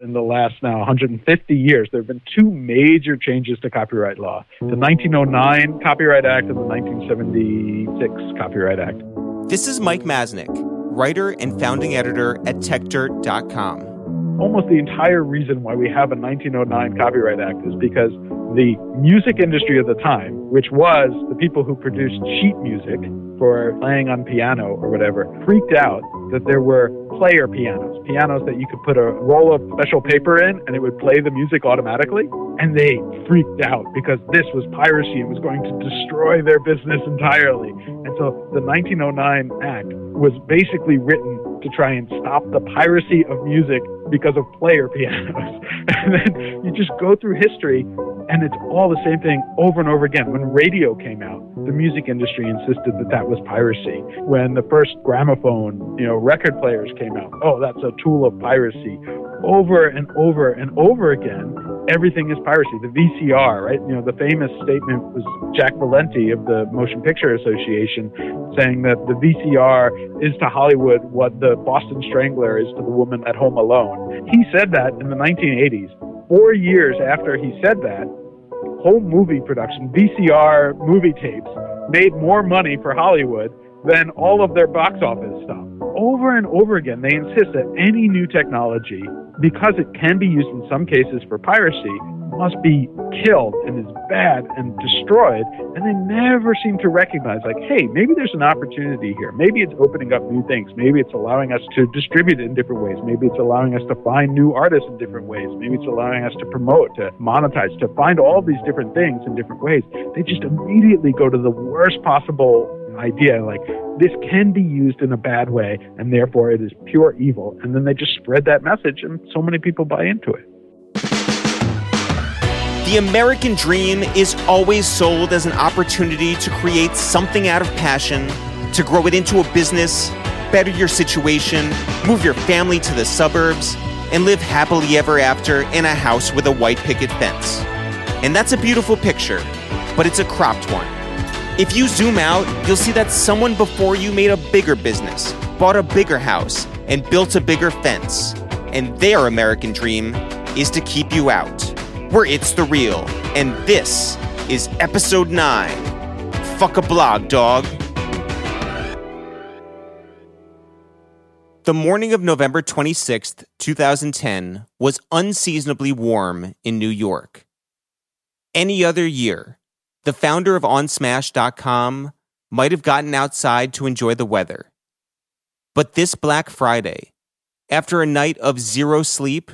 in the last now 150 years, there have been two major changes to copyright law the 1909 Copyright Act and the 1976 Copyright Act. This is Mike Masnick, writer and founding editor at TechDirt.com. Almost the entire reason why we have a 1909 Copyright Act is because the music industry of the time, which was the people who produced sheet music for playing on piano or whatever, freaked out that there were player pianos, pianos that you could put a roll of special paper in and it would play the music automatically. And they freaked out because this was piracy. It was going to destroy their business entirely. And so the 1909 Act was basically written to try and stop the piracy of music because of player pianos. and then you just go through history and it's all the same thing over and over again. When radio came out, the music industry insisted that that was piracy. When the first gramophone, you know, record players came out, oh, that's a tool of piracy. Over and over and over again, everything is piracy. The VCR, right? You know, the famous statement was Jack Valenti of the Motion Picture Association saying that the VCR is to Hollywood what the Boston Strangler is to the woman at home alone. He said that in the 1980s. Four years after he said that, home movie production, VCR movie tapes, made more money for Hollywood than all of their box office stuff. Over and over again, they insist that any new technology, because it can be used in some cases for piracy, must be killed and is bad and destroyed. And they never seem to recognize, like, hey, maybe there's an opportunity here. Maybe it's opening up new things. Maybe it's allowing us to distribute it in different ways. Maybe it's allowing us to find new artists in different ways. Maybe it's allowing us to promote, to monetize, to find all these different things in different ways. They just immediately go to the worst possible idea like this can be used in a bad way and therefore it is pure evil and then they just spread that message and so many people buy into it the American dream is always sold as an opportunity to create something out of passion, to grow it into a business, better your situation, move your family to the suburbs, and live happily ever after in a house with a white picket fence. And that's a beautiful picture, but it's a cropped one. If you zoom out, you'll see that someone before you made a bigger business, bought a bigger house, and built a bigger fence. And their American dream is to keep you out where it's the real. And this is episode 9. Fuck a blog, dog. The morning of November 26th, 2010, was unseasonably warm in New York. Any other year, the founder of OnSmash.com might have gotten outside to enjoy the weather. But this Black Friday, after a night of zero sleep,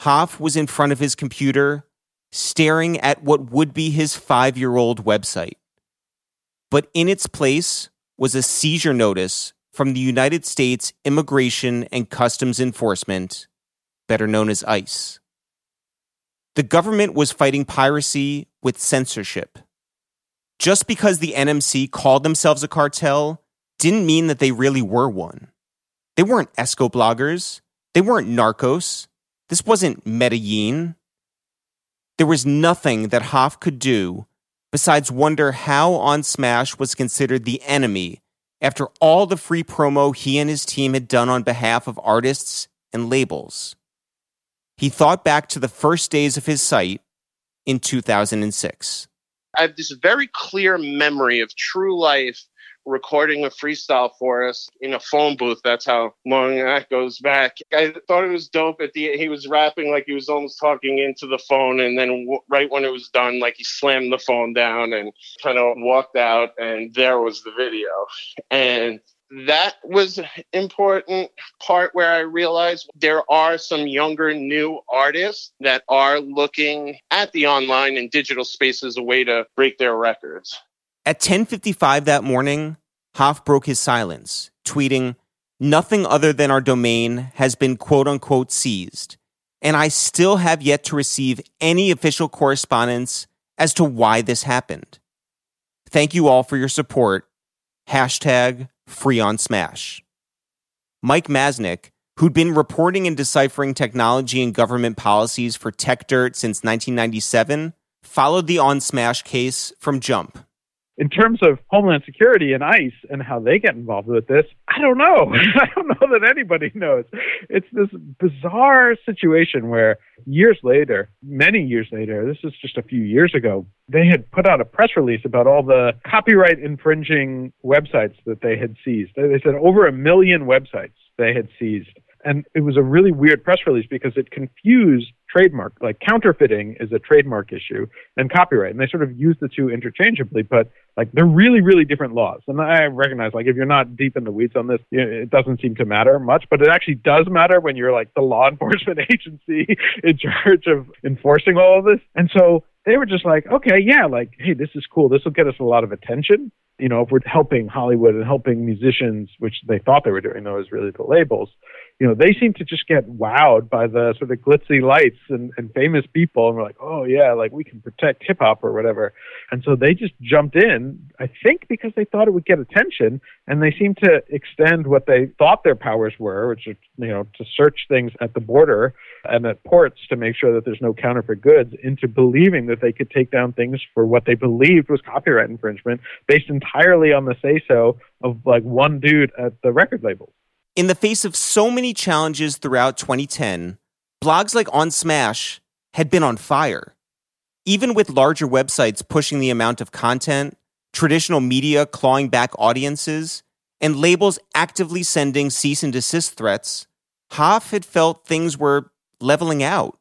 Hoff was in front of his computer, staring at what would be his five year old website. But in its place was a seizure notice from the United States Immigration and Customs Enforcement, better known as ICE. The government was fighting piracy with censorship. Just because the NMC called themselves a cartel didn't mean that they really were one. They weren't esco bloggers. They weren't narcos. This wasn't Medellin. There was nothing that Hoff could do besides wonder how On Smash was considered the enemy after all the free promo he and his team had done on behalf of artists and labels. He thought back to the first days of his site in 2006. I have this very clear memory of Tru Life recording a freestyle for us in a phone booth. That's how long that goes back. I thought it was dope. At the he was rapping like he was almost talking into the phone, and then w- right when it was done, like he slammed the phone down and kind of walked out, and there was the video. And that was important part where I realized there are some younger new artists that are looking at the online and digital space as a way to break their records. At 10:55 that morning, Hoff broke his silence, tweeting, "Nothing other than our domain has been quote unquote seized, and I still have yet to receive any official correspondence as to why this happened. Thank you all for your support. Hashtag free on smash." Mike Masnick, who'd been reporting and deciphering technology and government policies for TechDirt since 1997, followed the On Smash case from Jump. In terms of Homeland Security and ICE and how they get involved with this, I don't know. I don't know that anybody knows. It's this bizarre situation where years later, many years later, this is just a few years ago, they had put out a press release about all the copyright infringing websites that they had seized. They said over a million websites they had seized and it was a really weird press release because it confused trademark like counterfeiting is a trademark issue and copyright. And they sort of use the two interchangeably but like they're really really different laws. And i recognize like if you're not deep in the weeds on this it doesn't seem to matter much but it actually does matter when you're like the law enforcement agency in charge of enforcing all of this. And so they were just like okay yeah like hey this is cool. This will get us a lot of attention. You know if we're helping hollywood and helping musicians which they thought they were doing though is really the labels you know, they seem to just get wowed by the sort of glitzy lights and, and famous people. And we're like, oh, yeah, like we can protect hip hop or whatever. And so they just jumped in, I think because they thought it would get attention. And they seem to extend what they thought their powers were, which is, you know, to search things at the border and at ports to make sure that there's no counterfeit goods into believing that they could take down things for what they believed was copyright infringement based entirely on the say so of like one dude at the record labels. In the face of so many challenges throughout 2010, blogs like On Smash had been on fire. Even with larger websites pushing the amount of content, traditional media clawing back audiences, and labels actively sending cease and desist threats, Hoff had felt things were leveling out.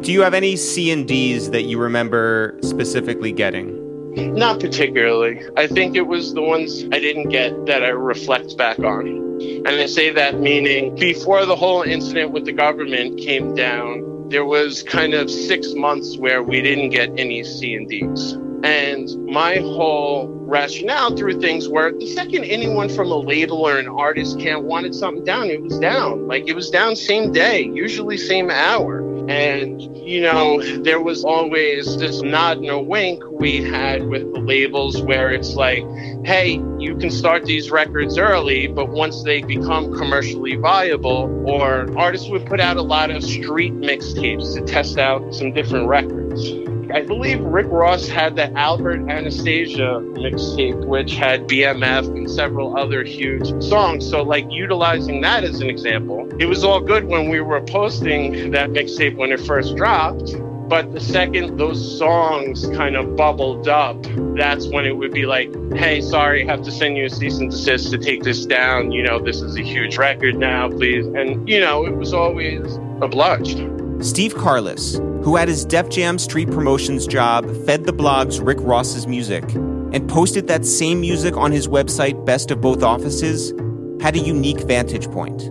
Do you have any C and Ds that you remember specifically getting? Not particularly. I think it was the ones I didn't get that I reflect back on. And I say that meaning before the whole incident with the government came down, there was kind of six months where we didn't get any C and Ds. And my whole rationale through things were the second anyone from a label or an artist camp wanted something down, it was down. Like it was down same day, usually same hour. And, you know, there was always this nod and a wink we had with the labels where it's like, hey, you can start these records early, but once they become commercially viable, or artists would put out a lot of street mixtapes to test out some different records. I believe Rick Ross had the Albert Anastasia mixtape, which had BMF and several other huge songs. So, like, utilizing that as an example, it was all good when we were posting that mixtape when it first dropped. But the second those songs kind of bubbled up, that's when it would be like, hey, sorry, have to send you a cease and desist to take this down. You know, this is a huge record now, please. And, you know, it was always obliged. Steve Carless, who at his Def Jam street promotions job fed the blogs Rick Ross's music and posted that same music on his website Best of Both Offices, had a unique vantage point.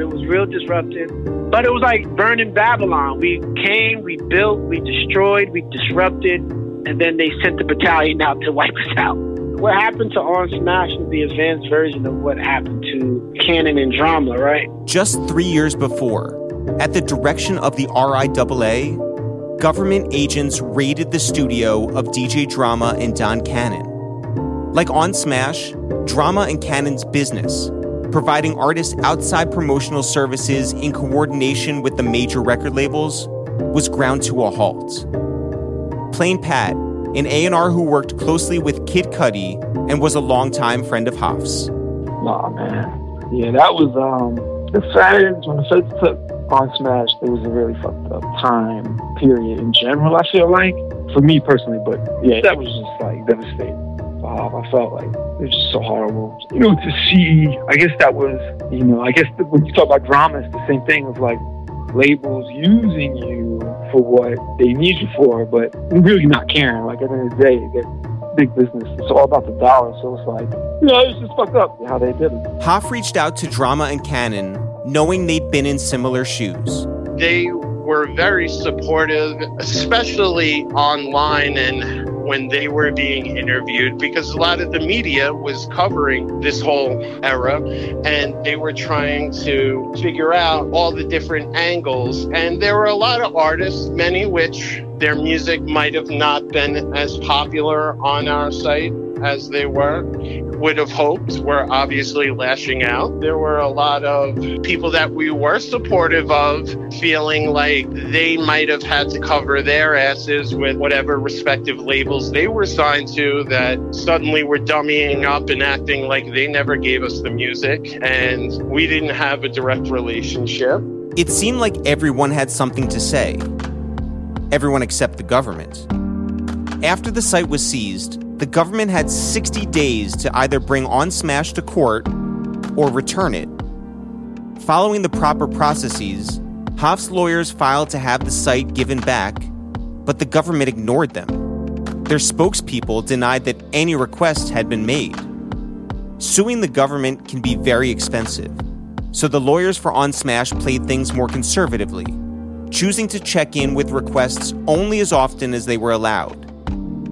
It was real disruptive, but it was like burning Babylon. We came, we built, we destroyed, we disrupted, and then they sent the battalion out to wipe us out. What happened to On Smash is the advanced version of what happened to Cannon and Drama, right? Just three years before, at the direction of the RIAA, government agents raided the studio of DJ Drama and Don Cannon. Like on Smash, Drama and Cannon's business, providing artists outside promotional services in coordination with the major record labels, was ground to a halt. Plain Pat, an A&R who worked closely with Kid Cudi and was a longtime friend of Hoff's. Nah, man. Yeah, that was um the feds when the took on Smash, it was a really fucked up time period in general. I feel like for me personally, but yeah, that was just like devastating. Wow, I felt like it was just so horrible. You know, to see, I guess that was, you know, I guess the, when you talk about drama, it's the same thing of like labels using you for what they need you for, but really not caring. Like at the end of the day, they're big business. It's all about the dollar. So it's like, you know, it's just fucked up how they did it. Hoff reached out to Drama and Cannon knowing they'd been in similar shoes. They were very supportive, especially online and when they were being interviewed because a lot of the media was covering this whole era and they were trying to figure out all the different angles. And there were a lot of artists, many which Their music might have not been as popular on our site as they were would have hoped were obviously lashing out. There were a lot of people that we were supportive of feeling like they might have had to cover their asses with whatever respective labels they were signed to that suddenly were dummying up and acting like they never gave us the music and we didn't have a direct relationship. It seemed like everyone had something to say. Everyone except the government. After the site was seized, the government had 60 days to either bring On Smash to court or return it. Following the proper processes, Hoff's lawyers filed to have the site given back, but the government ignored them. Their spokespeople denied that any request had been made. Suing the government can be very expensive, so the lawyers for On Smash played things more conservatively, choosing to check in with requests only as often as they were allowed.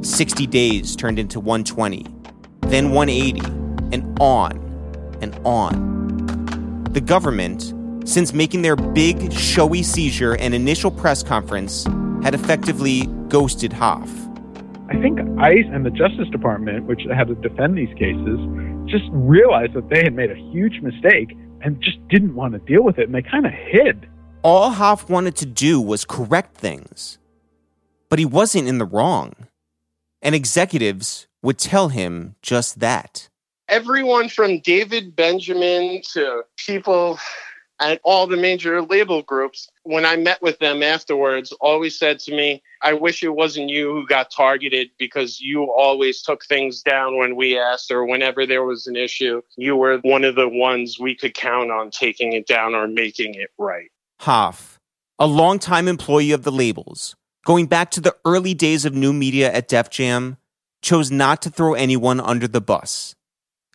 60 days turned into 120, then 180, and on and on. The government, since making their big, showy seizure and initial press conference, had effectively ghosted Hoff. I think ICE and the Justice Department, which had to defend these cases, just realized that they had made a huge mistake and just didn't want to deal with it, and they kind of hid. All Hoff wanted to do was correct things. But he wasn't in the wrong and executives would tell him just that. Everyone from David Benjamin to people at all the major label groups, when I met with them afterwards, always said to me, I wish it wasn't you who got targeted because you always took things down when we asked or whenever there was an issue. You were one of the ones we could count on taking it down or making it right. Hoff, a longtime employee of the labels, going back to the early days of new media at Def Jam, chose not to throw anyone under the bus.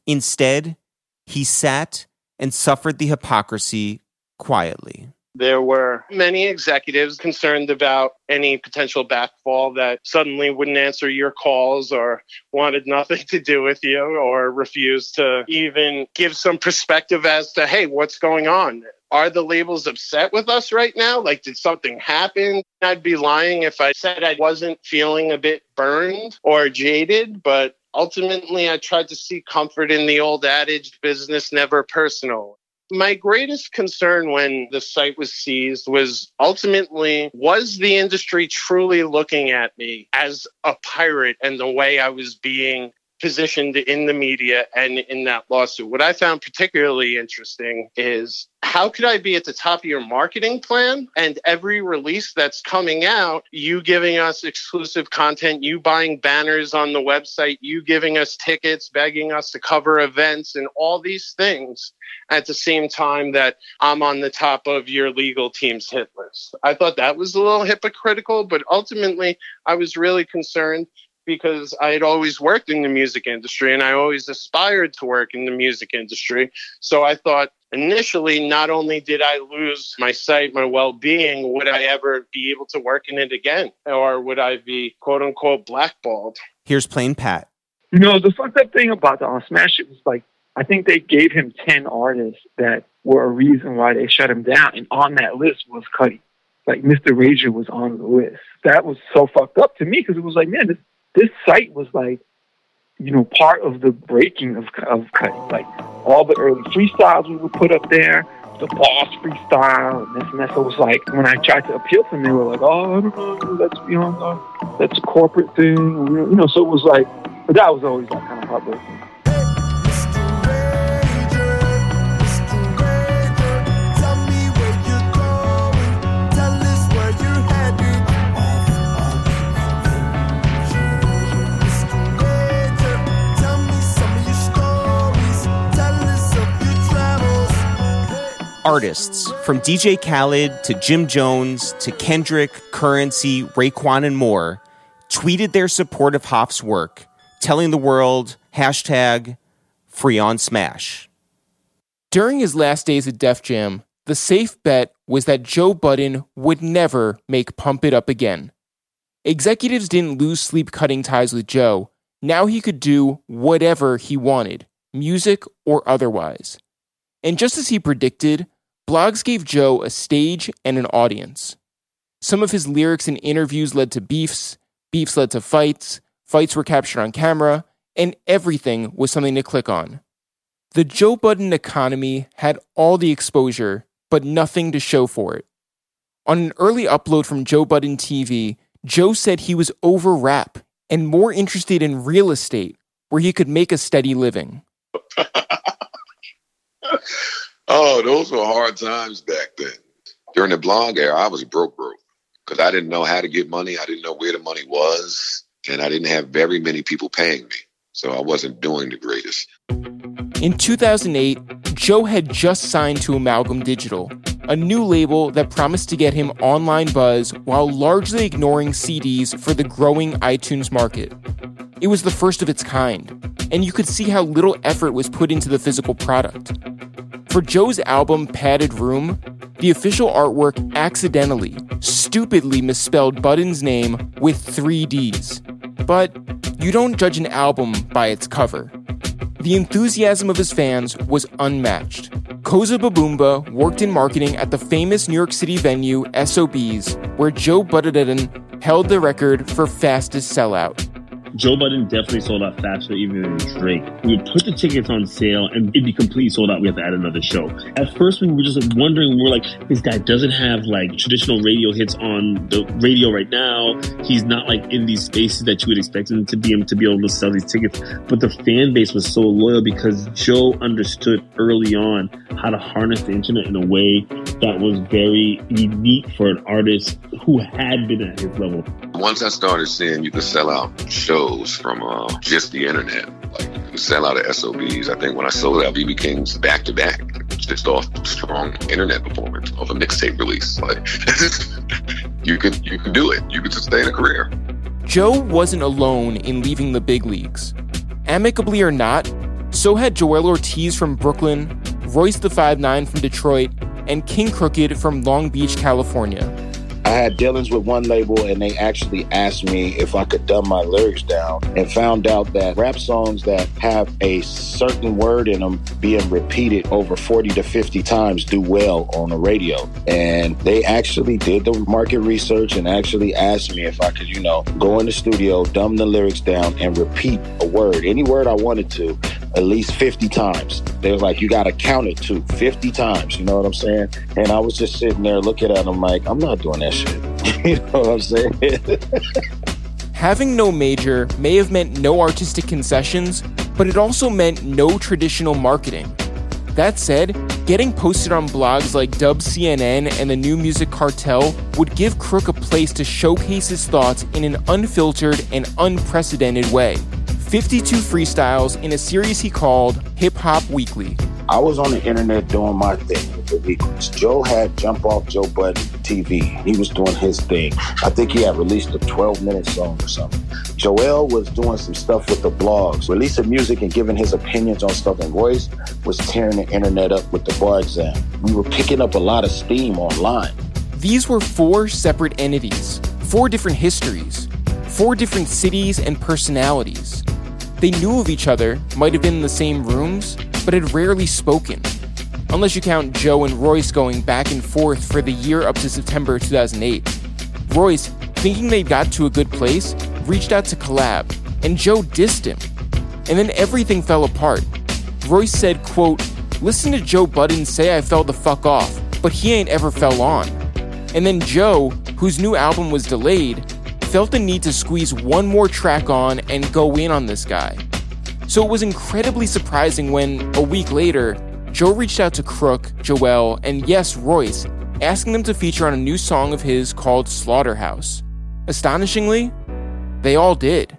Instead, he sat and suffered the hypocrisy quietly. There were many executives concerned about any potential backfall that suddenly wouldn't answer your calls or wanted nothing to do with you or refused to even give some perspective as to, hey, what's going on? Are the labels upset with us right now? Like, did something happen? I'd be lying if I said I wasn't feeling a bit burned or jaded, but ultimately I tried to see comfort in the old adage business never personal. My greatest concern when the site was seized was ultimately was the industry truly looking at me as a pirate and the way I was being positioned in the media and in that lawsuit. What I found particularly interesting is how could I be at the top of your marketing plan and every release that's coming out, you giving us exclusive content, you buying banners on the website, you giving us tickets, begging us to cover events and all these things at the same time that I'm on the top of your legal team's hit list. I thought that was a little hypocritical, but ultimately I was really concerned because I had always worked in the music industry and I always aspired to work in the music industry. So I thought initially, not only did I lose my sight, my well being, would I ever be able to work in it again? Or would I be quote unquote blackballed? Here's Plain Pat. You know, the fucked up thing about the On Smash it was like, I think they gave him 10 artists that were a reason why they shut him down. And on that list was Cudi. Like Mr. Rager was on the list. That was so fucked up to me because it was like, man, this this site was like, you know, part of the breaking of of Cudi. Like all the early freestyles we would put up there, the boss freestyle, and this and that. So it was like when I tried to appeal to them, they were like, "Oh, I don't know, that's you know, that's a corporate thing," you know. So it was like, but that was always like kind of heartbreaking. Artists, from DJ Khaled to Jim Jones to Kendrick, Currency, Raekwon, and more, tweeted their support of Hoff's work, telling the world hashtag free on smash. During his last days at Def Jam, the safe bet was that Joe Budden would never make Pump It Up again. Executives didn't lose sleep cutting ties with Joe. Now he could do whatever he wanted, music or otherwise. And just as he predicted, blogs gave Joe a stage and an audience. Some of his lyrics and interviews led to beefs, beefs led to fights, fights were captured on camera, and everything was something to click on. The Joe Budden economy had all the exposure, but nothing to show for it. On an early upload from Joe Budden TV, Joe said he was over rap and more interested in real estate, where he could make a steady living. oh, those were hard times back then. During the blog era, I was broke, broke, because I didn't know how to get money. I didn't know where the money was, and I didn't have very many people paying me. So I wasn't doing the greatest. In 2008, Joe had just signed to Amalgam Digital, a new label that promised to get him online buzz while largely ignoring CDs for the growing iTunes market. It was the first of its kind, and you could see how little effort was put into the physical product. For Joe's album Padded Room, the official artwork accidentally, stupidly misspelled Budden's name with three Ds. But you don't judge an album by its cover. The enthusiasm of his fans was unmatched. Koza Babumba worked in marketing at the famous New York City venue SOBs, where Joe Budden held the record for fastest sellout. Joe Budden definitely sold out faster even than Drake. We would put the tickets on sale and it'd be completely sold out. We have to add another show. At first, we were just wondering, we are like, this guy doesn't have like traditional radio hits on the radio right now. He's not like in these spaces that you would expect him to be able to be able to sell these tickets. But the fan base was so loyal because Joe understood early on how to harness the internet in a way that was very unique for an artist who had been at his level. Once I started seeing you could sell out shows from uh, just the internet, like sell out of SOBs. I think when I sold out BB King's back to back, just off strong internet performance of a mixtape release, like you could you could do it. You could sustain a career. Joe wasn't alone in leaving the big leagues. Amicably or not, so had Joell Ortiz from Brooklyn, Royce da Five Nine from Detroit, and King Crooked from Long Beach, California. I had dealings with one label and they actually asked me if I could dumb my lyrics down and found out that rap songs that have a certain word in them being repeated over 40 to 50 times do well on the radio. And they actually did the market research and actually asked me if I could, you know, go in the studio, dumb the lyrics down and repeat a word, any word I wanted to, at least 50 times. They was like, you got to count it to 50 times. You know what I'm saying? And I was just sitting there looking at them like, I'm not doing that shit. you know what I'm saying? Having no major may have meant no artistic concessions, but it also meant no traditional marketing. That said, getting posted on blogs like Dub CNN and the New Music Cartel would give Crook a place to showcase his thoughts in an unfiltered and unprecedented way. 52 freestyles in a series he called Hip Hop Weekly. I was on the internet doing my thing with the weeklies. Joe had Jump Off Joe Budden TV. He was doing his thing. I think he had released a 12 minute song or something. Joell was doing some stuff with the blogs, releasing music and giving his opinions on stuff. And Royce was tearing the internet up with the bar exam. We were picking up a lot of steam online. These were four separate entities, four different histories, four different cities and personalities. They knew of each other, might have been in the same rooms, but had rarely spoken. Unless you count Joe and Royce going back and forth for the year up to September 2008. Royce, thinking they'd got to a good place, reached out to collab, and Joe dissed him. And then everything fell apart. Royce said, quote, Listen to Joe Budden say I fell the fuck off, but he ain't ever fell on. And then Joe, whose new album was delayed, felt the need to squeeze one more track on and go in on this guy. So it was incredibly surprising when, a week later, Joe reached out to Crook, Joell, and yes, Royce, asking them to feature on a new song of his called Slaughterhouse. Astonishingly, they all did.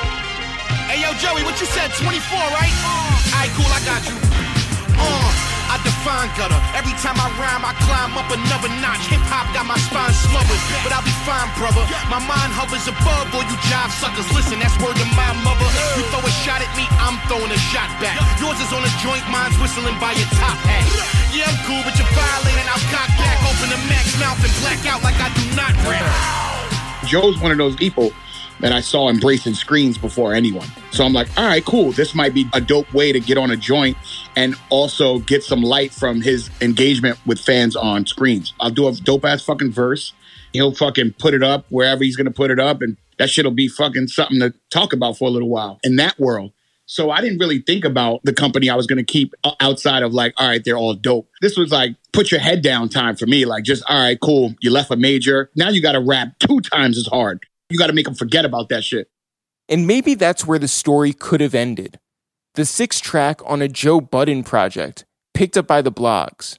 Hey yo, Joey, what you said? 24, right? Alright, cool, I got you. Define gutter. Every time I rhyme, I climb up another notch. Hip hop got my spine smothered, but I'll be fine, brother. My mind hovers above all you suckers. Listen, that's word to my mother. You throw a shot at me, I'm throwing a shot back. Yours is on a joint, mine's whistling by your top hat. Yeah, I'm cool, but you're violating. I'll cock back, open the max mouth, and black out like I do not rap. Joe's one of those people that I saw embracing screens before anyone. So I'm like, all right, cool. This might be a dope way to get on a joint and also get some light from his engagement with fans on screens. I'll do a dope ass fucking verse. He'll fucking put it up wherever he's gonna put it up, and that shit'll be fucking something to talk about for a little while in that world. So I didn't really think about the company I was going to keep outside of like, all right, they're all dope. This was like, put your head down time for me. Like, just, all right, cool. You left a major. Now you got to rap two times as hard. You got to make them forget about that shit. And maybe that's where the story could have ended. The sixth track on a Joe Budden project, picked up by the blogs.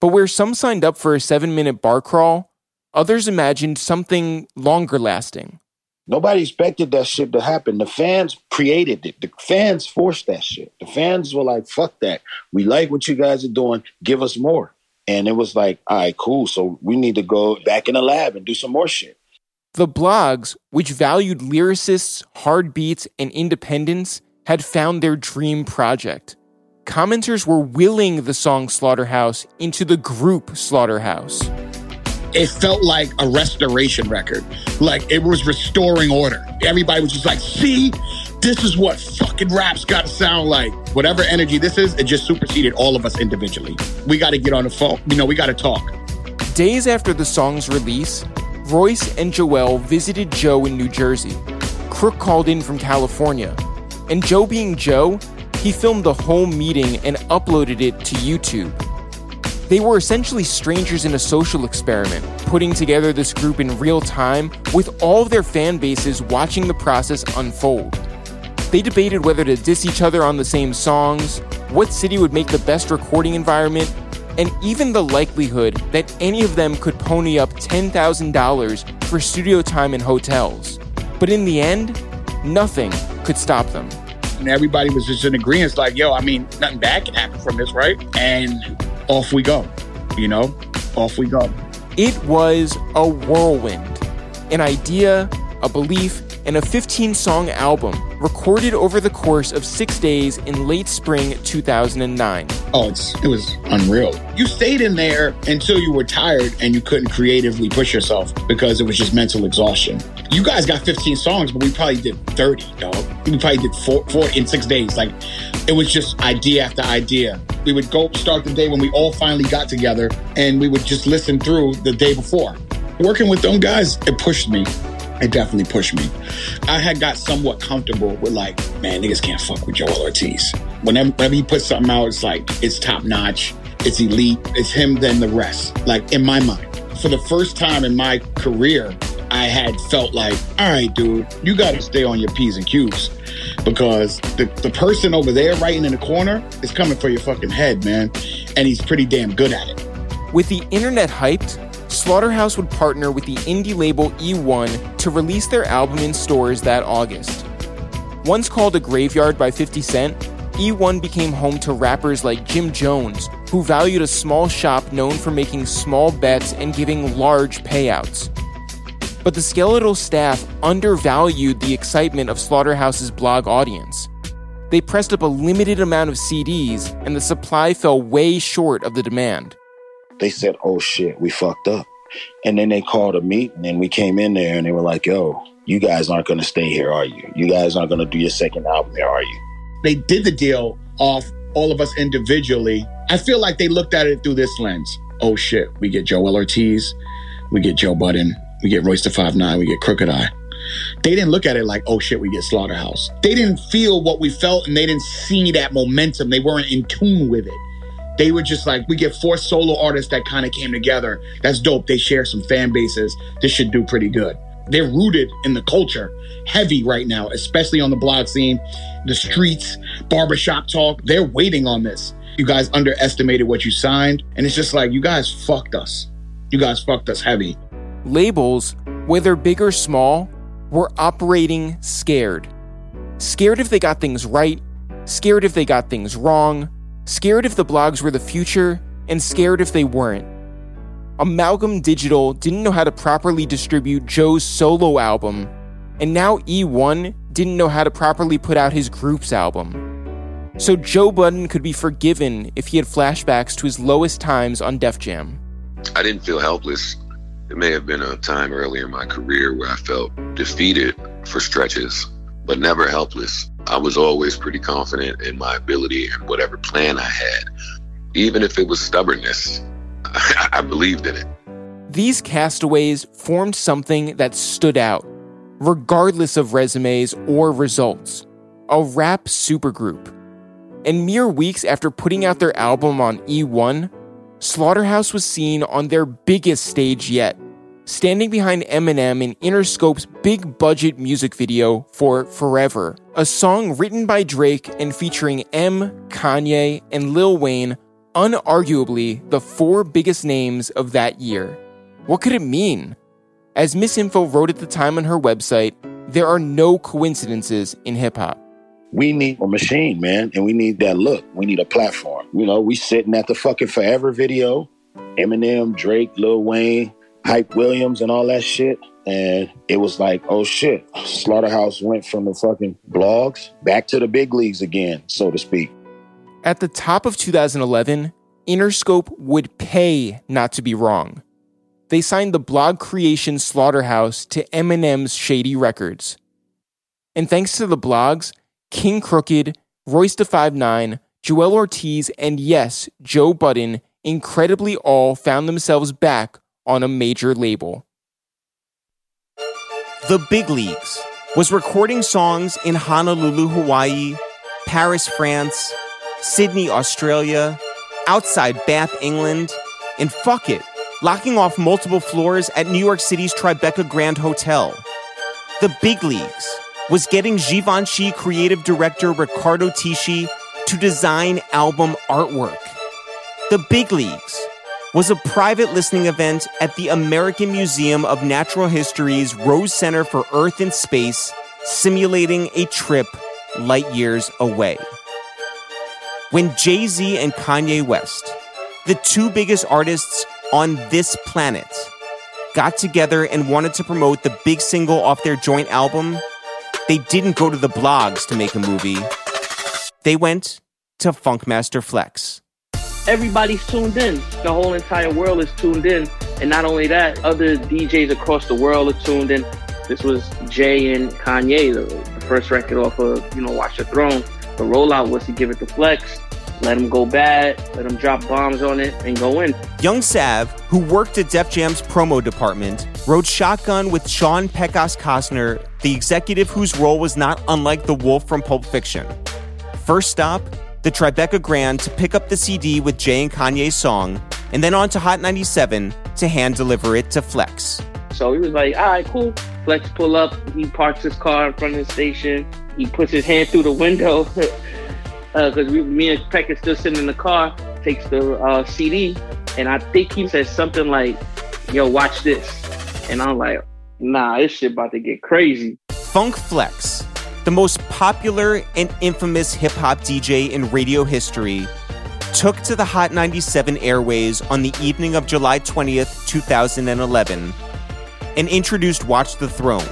But where some signed up for a seven minute bar crawl, others imagined something longer lasting. Nobody expected that shit to happen. The fans created it. The fans forced that shit. The fans were like, fuck that. We like what you guys are doing. Give us more. And it was like, all right, cool. So we need to go back in the lab and do some more shit. The blogs, which valued lyricists, hard beats, and independence, had found their dream project. Commenters were willing the song Slaughterhouse into the group Slaughterhouse it felt like a restoration record. Like it was restoring order. Everybody was just like, see, this is what fucking rap's got to sound like. Whatever energy this is, it just superseded all of us individually. We got to get on the phone. You know, we got to talk. Days after the song's release, Royce and Joell visited Joe in New Jersey. Crook called in from California. And Joe being Joe, he filmed the whole meeting and uploaded it to YouTube. They were essentially strangers in a social experiment, putting together this group in real time with all of their fan bases watching the process unfold. They debated whether to diss each other on the same songs, what city would make the best recording environment, and even the likelihood that any of them could pony up $10,000 for studio time in hotels. But in the end, nothing could stop them. And everybody was just in agreement, like, yo, I mean, nothing bad can happen from this, right? And off we go. You know, off we go. It was a whirlwind. An idea, a belief, and a 15 song album recorded over the course of six days in late spring 2009. Oh, it's, it was unreal. You stayed in there until you were tired and you couldn't creatively push yourself because it was just mental exhaustion. You guys got 15 songs, but we probably did 30, dog. We probably did four, four in six days. Like, it was just idea after idea. We would go start the day when we all finally got together and we would just listen through the day before. Working with them guys, it pushed me it definitely pushed me. I had got somewhat comfortable with like, man, niggas can't fuck with Joell Ortiz. Whenever, whenever he puts something out, it's like, it's top notch, it's elite, it's him than the rest. Like in my mind. For the first time in my career, I had felt like, all right, dude, you got to stay on your P's and Q's because the, the person over there writing in the corner is coming for your fucking head, man. And he's pretty damn good at it. With the internet hyped, Slaughterhouse would partner with the indie label E1 to release their album in stores that August. Once called a graveyard by 50 Cent, E1 became home to rappers like Jim Jones, who valued a small shop known for making small bets and giving large payouts. But the skeletal staff undervalued the excitement of Slaughterhouse's blog audience. They pressed up a limited amount of CDs, and the supply fell way short of the demand they said, "Oh shit, we fucked up." And then they called a meeting, and we came in there, and they were like, "Yo, you guys aren't going to stay here, are you? You guys aren't going to do your second album here, are you?" They did the deal off all of us individually. I feel like they looked at it through this lens. Oh shit, we get Joell Ortiz, we get Joe Budden, we get Royce da Five Nine, we get Crooked I. They didn't look at it like, oh shit, we get Slaughterhouse. They didn't feel what we felt and they didn't see that momentum. They weren't in tune with it they were just like, we get four solo artists that kind of came together. That's dope. They share some fan bases. This should do pretty good. They're rooted in the culture heavy right now, especially on the blog scene, the streets, barbershop talk. They're waiting on this. You guys underestimated what you signed. And it's just like, you guys fucked us. You guys fucked us heavy. Labels, whether big or small, were operating scared. Scared if they got things right, scared if they got things wrong, scared if the blogs were the future, and scared if they weren't. Amalgam Digital didn't know how to properly distribute Joe's solo album, and now E1 didn't know how to properly put out his group's album. So Joe Budden could be forgiven if he had flashbacks to his lowest times on Def Jam. I didn't feel helpless. It may have been a time earlier in my career where I felt defeated for stretches but never helpless. I was always pretty confident in my ability and whatever plan I had, even if it was stubbornness. I, believed in it. These castaways formed something that stood out, regardless of resumes or results a rap supergroup. And mere weeks after putting out their album on E1, Slaughterhouse was seen on their biggest stage yet, standing behind Eminem in Interscope's big budget music video for Forever, a song written by Drake and featuring Em, Kanye, and Lil Wayne, unarguably the four biggest names of that year. What could it mean? As Miss Info wrote at the time on her website, there are no coincidences in hip hop. We need a machine, man, and we need that look. We need a platform. You know, we sitting at the fucking Forever video, Eminem, Drake, Lil Wayne, Hype Williams, and all that shit. And it was like, oh shit, Slaughterhouse went from the fucking blogs back to the big leagues again, so to speak. At the top of 2011, Interscope would pay not to be wrong they signed the blog creation Slaughterhouse to Eminem's Shady Records. And thanks to the blogs, King Crooked, Royce da 5'9, Joell Ortiz, and yes, Joe Budden incredibly all found themselves back on a major label. The Big Leagues was recording songs in Honolulu, Hawaii, Paris, France, Sydney, Australia, outside Bath, England, and fuck it, locking off multiple floors at New York City's Tribeca Grand Hotel. The Big Leagues was getting Givenchy creative director Riccardo Tisci to design album artwork. The Big Leagues was a private listening event at the American Museum of Natural History's Rose Center for Earth and Space, simulating a trip light years away. When Jay Z and Kanye West, the two biggest artists on this planet got together and wanted to promote the big single off their joint album, they didn't go to the blogs to make a movie. They went to Funkmaster Flex. Everybody's tuned in. The whole entire world is tuned in. And not only that, other DJs across the world are tuned in. This was Jay and Kanye, the, the first record off of, you know, Watch the Throne. The rollout was to give it to Flex let him go bad, let him drop bombs on it, and go in. Young Sav, who worked at Def Jam's promo department, rode shotgun with Sean Pecas Costner, the executive whose role was not unlike the wolf from Pulp Fiction. First stop, the Tribeca Grand to pick up the CD with Jay and Kanye's song, and then on to Hot 97 to hand deliver it to Flex. So he was like, all right, cool. Flex pull up, he parks his car in front of the station, he puts his hand through the window. because uh, me and Pecas still sitting in the car, takes the uh, CD, and I think he says something like, "Yo, watch this," and I'm like, "Nah, this shit about to get crazy." Funk Flex, the most popular and infamous hip hop DJ in radio history, took to the Hot 97 airways on the evening of July 20th, 2011, and introduced Watch the Throne,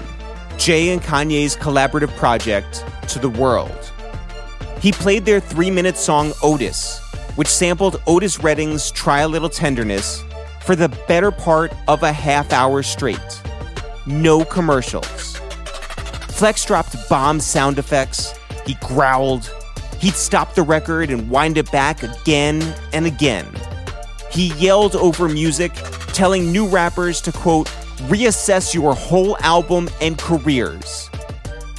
Jay and Kanye's collaborative project, to the world. He played their three minute song Otis, which sampled Otis Redding's Try a Little Tenderness for the better part of a half hour straight. No commercials. Flex dropped bomb sound effects. He growled. He'd stop the record and wind it back again and again. He yelled over music, telling new rappers to quote, reassess your whole album and careers,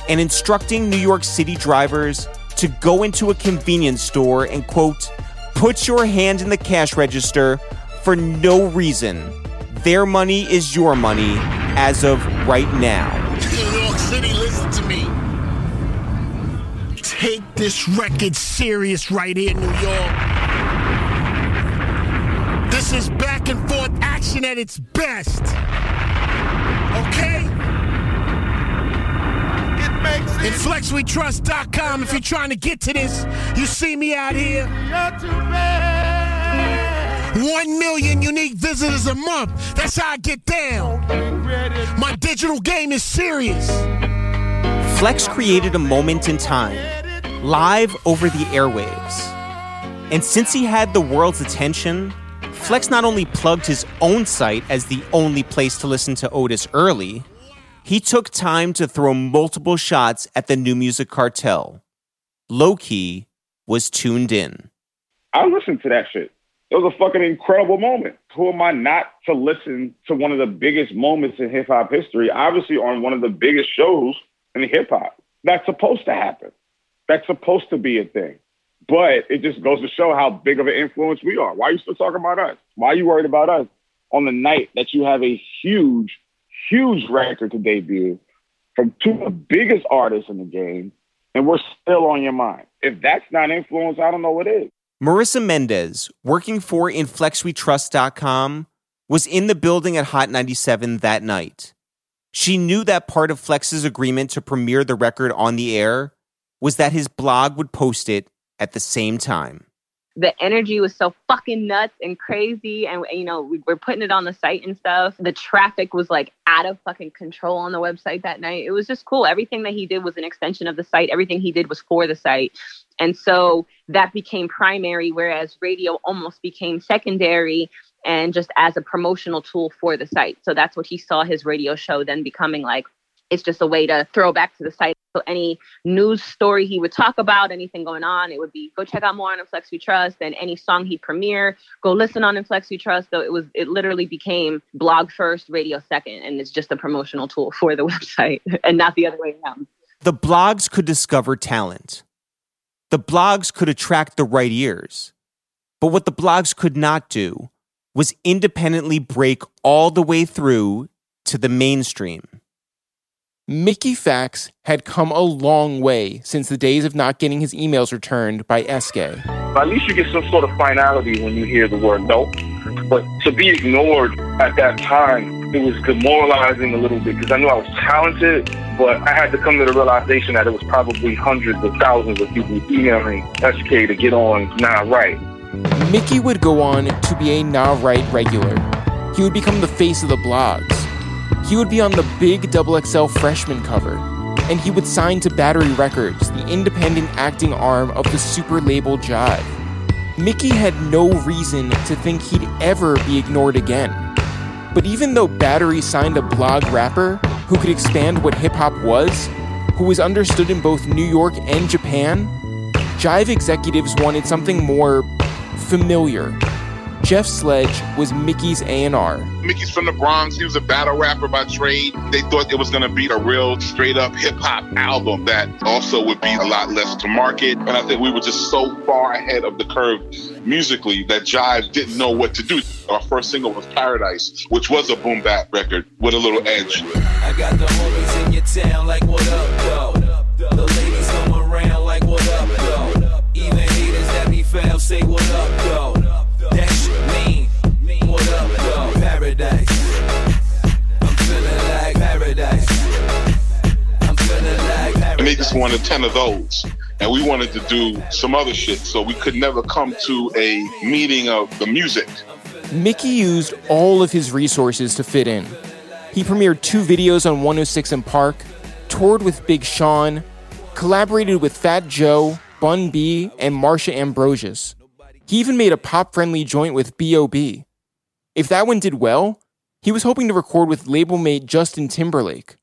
and instructing New York City drivers to go into a convenience store and quote, put your hand in the cash register for no reason. Their money is your money as of right now. New York City. Take this record serious right here, in New York. This is back and forth action at its best. Okay? And FlexWeTrust.com if you're trying to get to this. You see me out here. One million unique visitors a month. That's how I get down. My digital game is serious. Flex created a moment in time, live over the airwaves. And since he had the world's attention, Flex not only plugged his own site as the only place to listen to Otis early, he took time to throw multiple shots at the New Music Cartel. Lowkey was tuned in. I listened to that shit. It was a fucking incredible moment. Who am I not to listen to one of the biggest moments in hip hop history? Obviously, on one of the biggest shows in hip hop. That's supposed to happen. That's supposed to be a thing. But it just goes to show how big of an influence we are. Why are you still talking about us? Why are you worried about us on the night that you have a huge, huge record to debut from two of the biggest artists in the game, and we're still on your mind? If that's not influence, I don't know what is. Marissa Mendez, working for InFlexWeTrust.com, was in the building at Hot 97 that night. She knew that part of Flex's agreement to premiere the record on the air was that his blog would post it at the same time. The energy was so fucking nuts and crazy. And, you know, we were putting it on the site and stuff. The traffic was like out of fucking control on the website that night. It was just cool. Everything that he did was an extension of the site, everything he did was for the site. And so that became primary, whereas radio almost became secondary and just as a promotional tool for the site. So that's what he saw his radio show then becoming like. It's just a way to throw back to the site. So any news story he would talk about, anything going on, it would be go check out more on In Flex We Trust. And any song he premiere, go listen on In Flex We Trust. So it was it literally became blog first, radio second, and it's just a promotional tool for the website and not the other way around. The blogs could discover talent. The blogs could attract the right ears. But what the blogs could not do was independently break all the way through to the mainstream. Mickey Factz had come a long way since the days of not getting his emails returned by eskay. At least you get some sort of finality when you hear the word no. But to be ignored at that time, it was demoralizing a little bit because I knew I was talented, but I had to come to the realization that it was probably hundreds of thousands of people emailing eskay to get on Nah Right. Mickey would go on to be a Nah Right regular. He would become the face of the blogs. He would be on the big XXL freshman cover, and he would sign to Battery Records, the independent acting arm of the super label Jive. Mickey had no reason to think he'd ever be ignored again. But even though Battery signed a blog rapper who could expand what hip hop was, who was understood in both New York and Japan, Jive executives wanted something more familiar. Jeff Sledge was Mickey's A&R. Mickey's from the Bronx. He was a battle rapper by trade. They thought it was going to be a real straight up hip hop album that also would be a lot less to market. And I think we were just so far ahead of the curve musically that Jive didn't know what to do. Our first single was Paradise, which was a boom bap record with a little edge. I got the homies in your town like what up, though. The ladies come around like what up, though. Even haters that be foul say what up, just wanted 10 of those. And we wanted to do some other shit. So we could never come to a meeting of the music. Mickey used all of his resources to fit in. He premiered two videos on 106 and Park, toured with Big Sean, collaborated with Fat Joe, Bun B, and Marsha Ambrosius. He even made a pop friendly joint with B.O.B. If that one did well, he was hoping to record with label mate Justin Timberlake.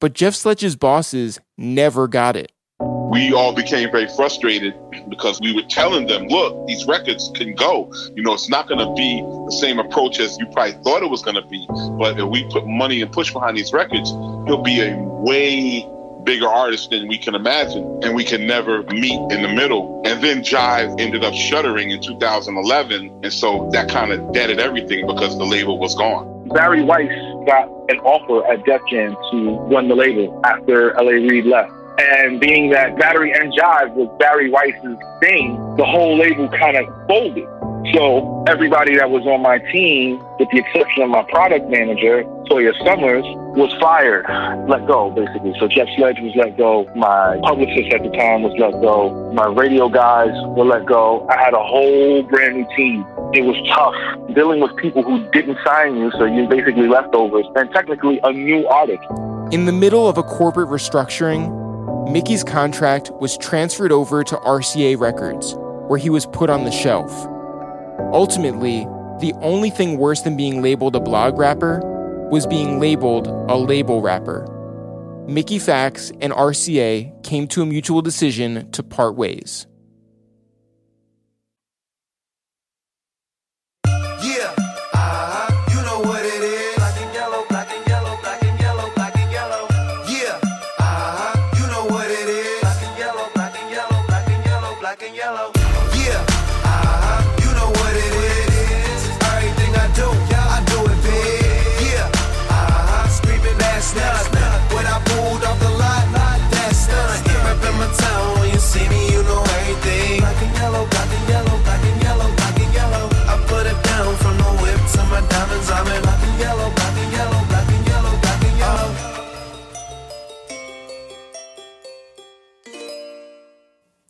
But Jeff Sledge's bosses never got it. We all became very frustrated because we were telling them, look, these records can go. You know, it's not going to be the same approach as you probably thought it was going to be. But if we put money and push behind these records, he'll be a way bigger artist than we can imagine, and we can never meet in the middle. And then Jive ended up shuttering in 2011, and so that kind of deaded everything because the label was gone. Barry Weiss got an offer at Def Jam to run the label after L.A. Reid left. And being that Battery and Jive was Barry Weiss's thing, the whole label kind of folded. So everybody that was on my team, with the exception of my product manager, Toya Summers, was fired, let go, basically. So Jeff Sledge was let go. My publicist at the time was let go. My radio guys were let go. I had a whole brand new team. It was tough dealing with people who didn't sign you, so you're basically leftovers, and technically a new artist. In the middle of a corporate restructuring, Mickey's contract was transferred over to RCA Records, where he was put on the shelf. Ultimately, the only thing worse than being labeled a blog rapper was being labeled a label rapper. Mickey Factz and RCA came to a mutual decision to part ways.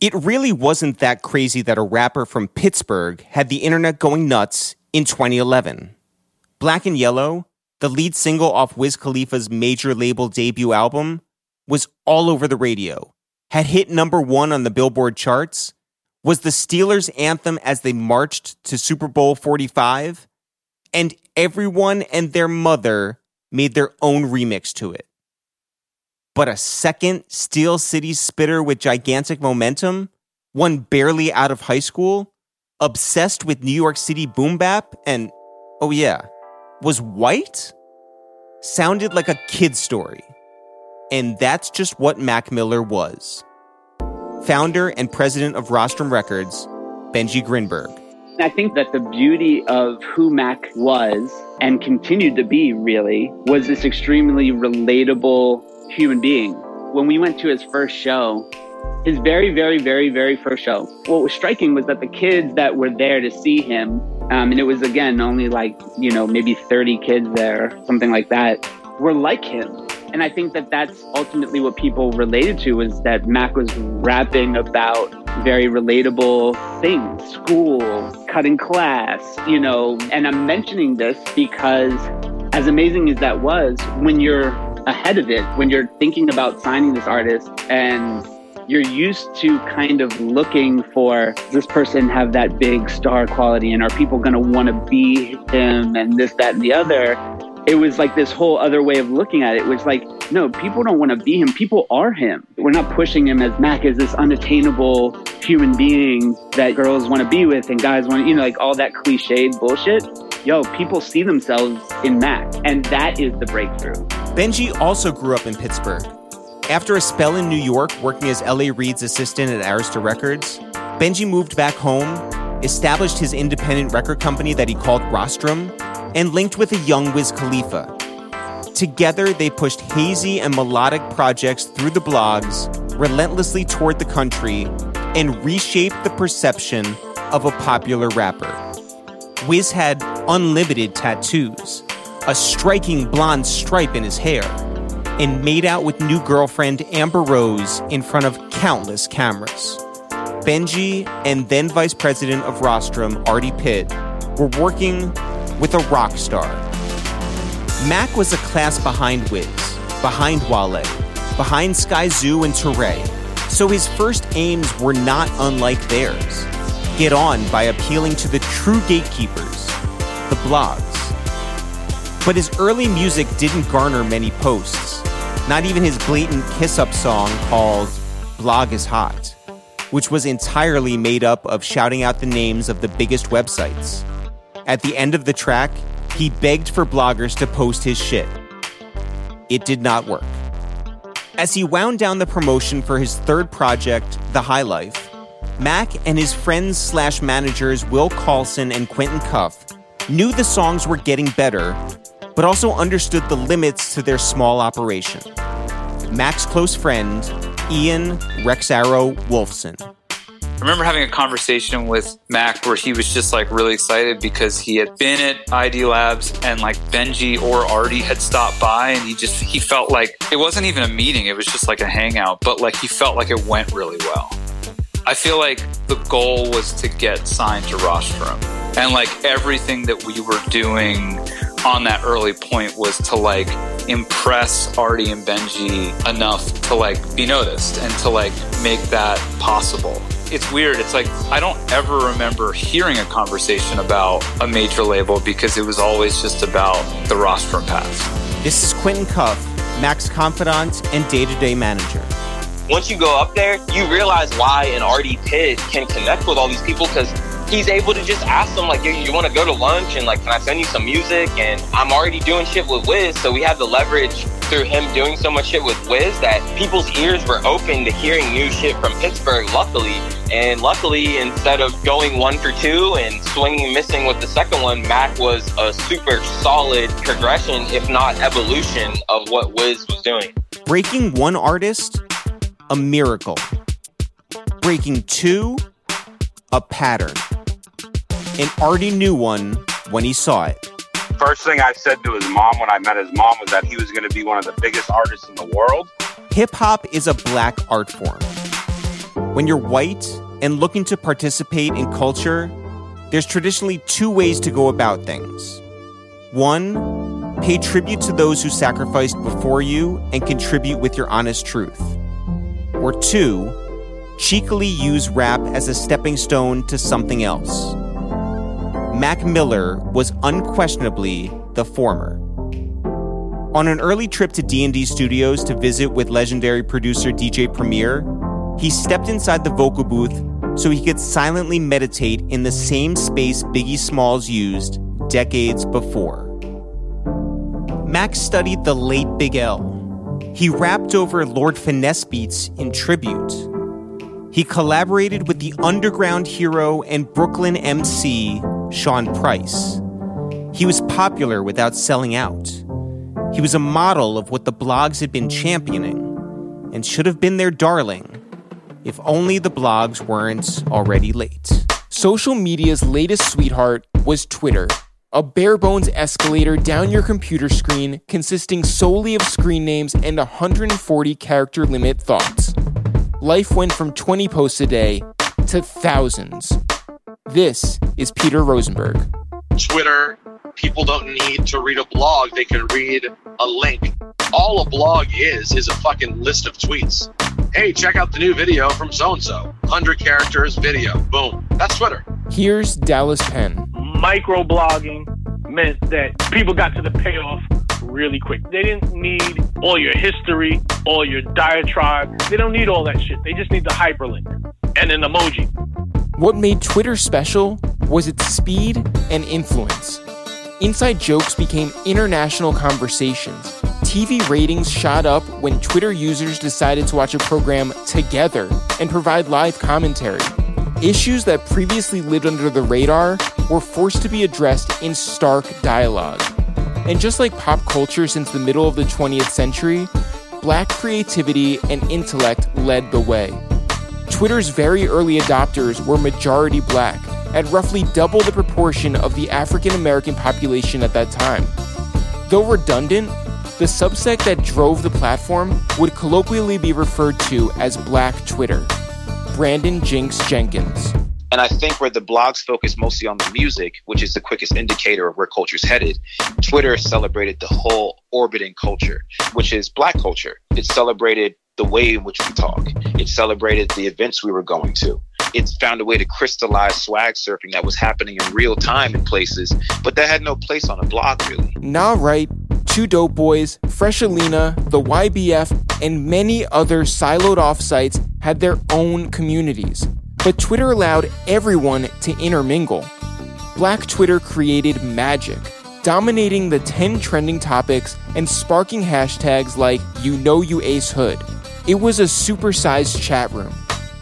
It really wasn't that crazy that a rapper from Pittsburgh had the internet going nuts in 2011. Black and Yellow, the lead single off Wiz Khalifa's major label debut album, was all over the radio, had hit number one on the Billboard charts, was the Steelers' anthem as they marched to Super Bowl 45, and everyone and their mother made their own remix to it. But a second Steel City spitter with gigantic momentum, one barely out of high school, obsessed with New York City boom bap, and oh yeah, was white? Sounded like a kid story. And that's just what Mac Miller was. Founder and president of Rostrum Records, Benji Grinberg. I think that the beauty of who Mac was and continued to be really was this extremely relatable human being. When we went to his first show, his very, very, very, very first show, what was striking was that the kids that were there to see him, um, and it was again only like, you know, maybe 30 kids there, something like that, were like him. And I think that that's ultimately what people related to was that Mac was rapping about very relatable things, school, cutting class, you know. And I'm mentioning this because as amazing as that was, when you're ahead of it, when you're thinking about signing this artist and you're used to kind of looking for does this person have that big star quality and are people going to want to be him and this, that, and the other it was like this whole other way of looking at it. It was like, no, people don't want to be him. People are him. We're not pushing him as Mac as this unattainable human being that girls want to be with and guys want, you know, like all that cliched bullshit. Yo, people see themselves in Mac, and that is the breakthrough. Benji also grew up in Pittsburgh. After a spell in New York working as L.A. Reid's assistant at Arista Records, Benji moved back home, established his independent record company that he called Rostrum, and linked with a young Wiz Khalifa. Together, they pushed hazy and melodic projects through the blogs, relentlessly toured the country, and reshaped the perception of a popular rapper. Wiz had unlimited tattoos, a striking blonde stripe in his hair, and made out with new girlfriend Amber Rose in front of countless cameras. Benji and then Vice President of Rostrum, Artie Pitt, were working with a rock star. Mac was a class behind Wiz, behind Wale, behind Skyzoo and Teray, so his first aims were not unlike theirs. Get on by appealing to the true gatekeepers, the blogs. But his early music didn't garner many posts, not even his blatant kiss up song called Blog is Hot, which was entirely made up of shouting out the names of the biggest websites. At the end of the track, he begged for bloggers to post his shit. It did not work. As he wound down the promotion for his third project, The High Life, Mac and his friends slash managers Will Carlson and Quentin Cuff knew the songs were getting better, but also understood the limits to their small operation. Mac's close friend, Ian Rex Arrow Wolfson. I remember having a conversation with Mac where he was just like really excited because he had been at ID Labs and like Benji or Artie had stopped by and he just he felt like it wasn't even a meeting, it was just like a hangout, but like he felt like it went really well. I feel like the goal was to get signed to Rostrum. And like everything that we were doing on that early point was to like impress Artie and Benji enough to like be noticed and to like make that possible. It's weird. It's like I don't ever remember hearing a conversation about a major label because it was always just about the Rostrum pass. This is Quentin Cuff Mac's confidant and day to day manager. Once you go up there, you realize why an Artie Pitt can connect with all these people because he's able to just ask them like, "Yo, you want to go to lunch?" and like, "Can I send you some music?" And I'm already doing shit with Wiz, so we have the leverage through him doing so much shit with Wiz that people's ears were open to hearing new shit from Pittsburgh. Luckily, and luckily, instead of going one for two and swinging missing with the second one, Mac was a super solid progression, if not evolution, of what Wiz was doing. Breaking one artist, a miracle. Breaking two, a pattern. And Artie knew one when he saw it. First thing I said to his mom when I met his mom was that he was going to be one of the biggest artists in the world. Hip hop is a black art form. When you're white and looking to participate in culture, there's traditionally two ways to go about things. One, pay tribute to those who sacrificed before you and contribute with your honest truth. Or two, cheekily use rap as a stepping stone to something else. Mac Miller was unquestionably the former. On an early trip to D&D Studios to visit with legendary producer DJ Premier, he stepped inside the vocal booth so he could silently meditate in the same space Biggie Smalls used decades before. Mac studied the late Big L. He rapped over Lord Finesse beats in tribute. He collaborated with the underground hero and Brooklyn MC, Sean Price. He was popular without selling out. He was a model of what the blogs had been championing and should have been their darling if only the blogs weren't already late. Social media's latest sweetheart was Twitter, a bare bones escalator down your computer screen consisting solely of screen names and 140 character limit thoughts. Life went from 20 posts a day to thousands. This is Peter Rosenberg. Twitter, people don't need to read a blog, they can read a link. All a blog is, is a fucking list of tweets. Hey, check out the new video from so and so. 100 characters video. Boom. That's Twitter. Here's Dallas Penn. Microblogging meant that people got to the payoff really quick. They didn't need all your history, all your diatribe. They don't need all that shit. They just need the hyperlink and an emoji. What made Twitter special was its speed and influence. Inside jokes became international conversations. TV ratings shot up when Twitter users decided to watch a program together and provide live commentary. Issues that previously lived under the radar were forced to be addressed in stark dialogue. And just like pop culture since the middle of the 20th century, black creativity and intellect led the way. Twitter's very early adopters were majority black, at roughly double the proportion of the African American population at that time. Though redundant, the subsect that drove the platform would colloquially be referred to as Black Twitter. Brandon Jinx Jenkins. And I think where the blogs focus mostly on the music, which is the quickest indicator of where culture's headed, Twitter celebrated the whole orbiting culture, which is black culture. It celebrated the way in which we talk. It celebrated the events we were going to. It found a way to crystallize swag surfing that was happening in real time in places, but that had no place on a blog really. Nah Right, Two Dope Boys, Fresh Alina, the YBF, and many other siloed off sites had their own communities. But Twitter allowed everyone to intermingle. Black Twitter created magic, dominating the 10 trending topics and sparking hashtags like You Know You Ace Hood. It was a supersized chat room.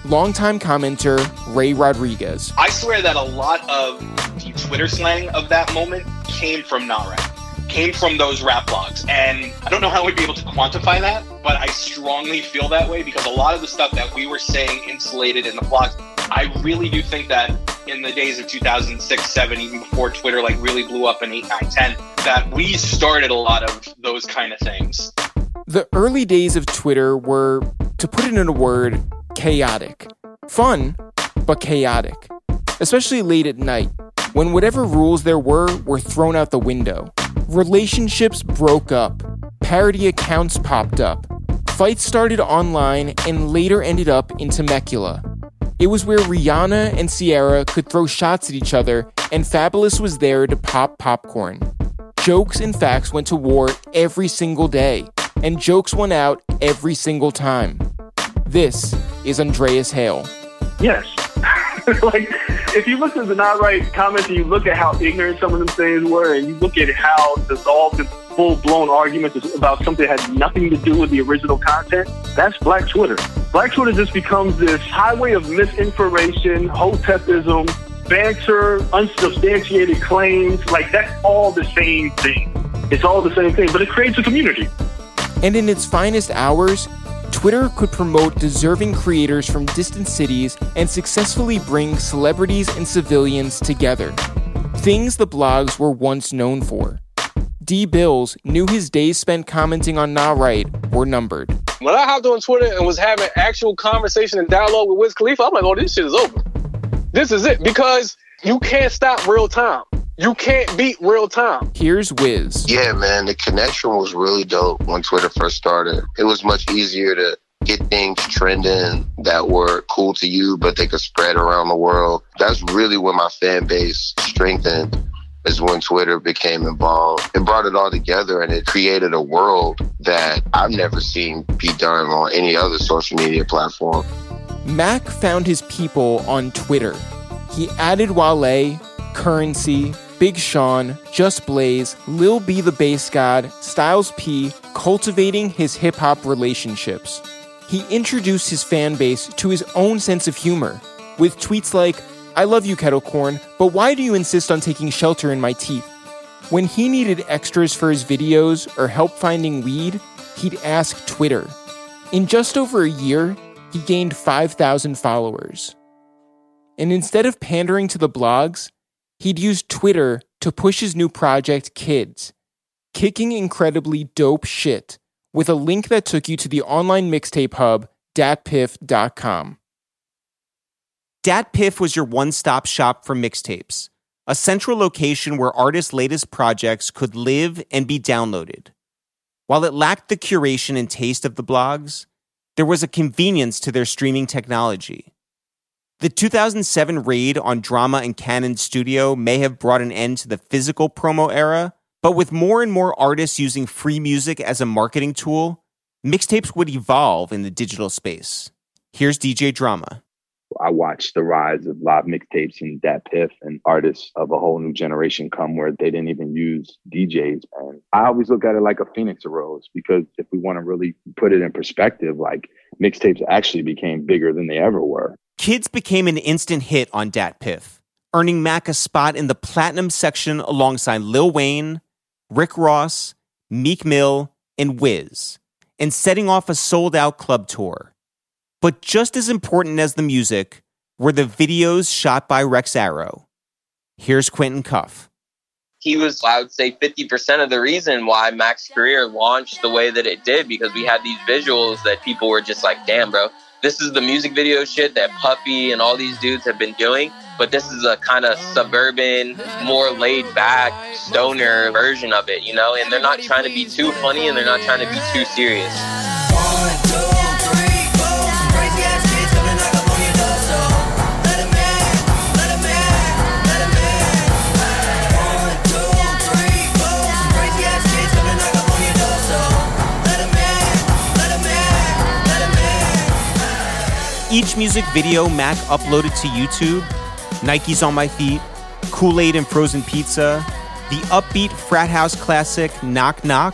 Longtime commenter Ray Rodriguez. I swear that a lot of the Twitter slang of that moment came from Nah Right came from those rap blogs. And I don't know how we'd be able to quantify that, but I strongly feel that way because a lot of the stuff that we were saying insulated in the blogs, I really do think that in the days of 2006, 7, even before Twitter like really blew up in 8, 9, 10, that we started a lot of those kind of things. The early days of Twitter were, to put it in a word, chaotic. Fun, but chaotic. Especially late at night, when whatever rules there were were thrown out the window. Relationships broke up, parody accounts popped up, fights started online and later ended up in Temecula. It was where Rihanna and Ciara could throw shots at each other, and Fabolous was there to pop popcorn. Jokes and facts went to war every single day. and jokes won out every single time. This is Andreas Hale. Yes. like, if you at the Nah Right comments and you look at how ignorant some of them things were, and you look at how dissolved and full blown arguments about something that had nothing to do with the original content, that's Black Twitter. Black Twitter just becomes this highway of misinformation, hotepism, banter, unsubstantiated claims. Like, that's all the same thing. It's all the same thing, but it creates a community. And in its finest hours, Twitter could promote deserving creators from distant cities and successfully bring celebrities and civilians together. Things the blogs were once known for. D. Bills knew his days spent commenting on Nah Right were numbered. When I hopped on Twitter and was having actual conversation and dialogue with Wiz Khalifa, I'm like, oh, this shit is over. This is it because you can't stop real time. You can't beat real time. Here's Wiz. Yeah, man, the connection was really dope when Twitter first started. It was much easier to get things trending that were cool to you, but they could spread around the world. That's really when my fan base strengthened. Is when Twitter became involved. It brought it all together and it created a world that I've never seen be done on any other social media platform. Mac found his people on Twitter. He added Wale, Currency, Big Sean, Just Blaze, Lil B the Based God, Styles P, cultivating his hip hop relationships. He introduced his fan base to his own sense of humor, with tweets like, I love you, Kettle Corn, but why do you insist on taking shelter in my teeth? When he needed extras for his videos or help finding weed, he'd ask Twitter. In just over a year, he gained 5,000 followers. And instead of pandering to the blogs, he'd use Twitter to push his new project, Kids, kicking incredibly dope shit with a link that took you to the online mixtape hub, datpiff.com. DatPiff was your one stop shop for mixtapes, a central location where artists' latest projects could live and be downloaded. While it lacked the curation and taste of the blogs, there was a convenience to their streaming technology. The 2007 raid on Drama and Cannon Studio may have brought an end to the physical promo era, but with more and more artists using free music as a marketing tool, mixtapes would evolve in the digital space. Here's DJ Drama. I watched the rise of live mixtapes and DatPiff and artists of a whole new generation come where they didn't even use DJs. And I always look at it like a phoenix arose because if we want to really put it in perspective, like mixtapes actually became bigger than they ever were. Kids became an instant hit on DatPiff, earning Mac a spot in the platinum section alongside Lil Wayne, Rick Ross, Meek Mill, and Wiz, and setting off a sold out club tour. But just as important as the music were the videos shot by Rex Arrow. Here's Quentin Cuff. He was, I would say, 50% of the reason why Mac's career launched the way that it did because we had these visuals that people were just like, damn, bro, this is the music video shit that Puffy and all these dudes have been doing. But this is a kind of suburban, more laid back, stoner version of it, you know? And they're not trying to be too funny and they're not trying to be too serious. Each music video Mac uploaded to YouTube Nike's on My Feet, Kool Aid and Frozen Pizza, the upbeat frat house classic Knock Knock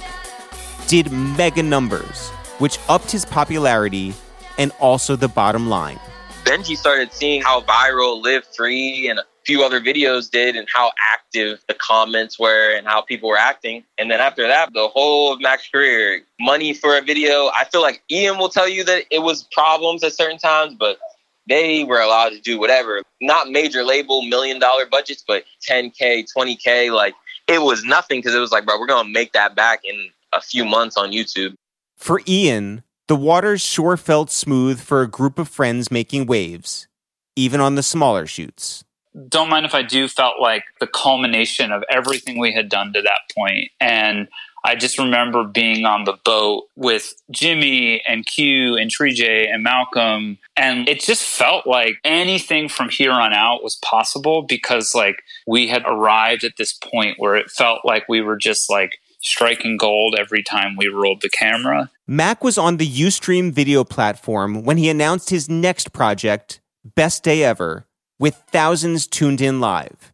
did mega numbers, which upped his popularity and also the bottom line. Benji started seeing how viral Live Free and few other videos did and how active the comments were and how people were acting. And then after that, the whole of career, money for a video. I feel like Ian will tell you that it was problems at certain times, but they were allowed to do whatever. Not major label million dollar budgets, but 10K, 20K. Like it was nothing because it was like, bro, we're going to make that back in a few months on YouTube. For Ian, the waters sure felt smooth for a group of friends making waves, even on the smaller shoots. Don't mind if I do felt like the culmination of everything we had done to that point. And I just remember being on the boat with Jimmy and Q and Tree J and Malcolm. And it just felt like anything from here on out was possible because like we had arrived at this point where it felt like we were just like striking gold every time we rolled the camera. Mac was on the Ustream video platform when he announced his next project, Best Day Ever, with thousands tuned in live.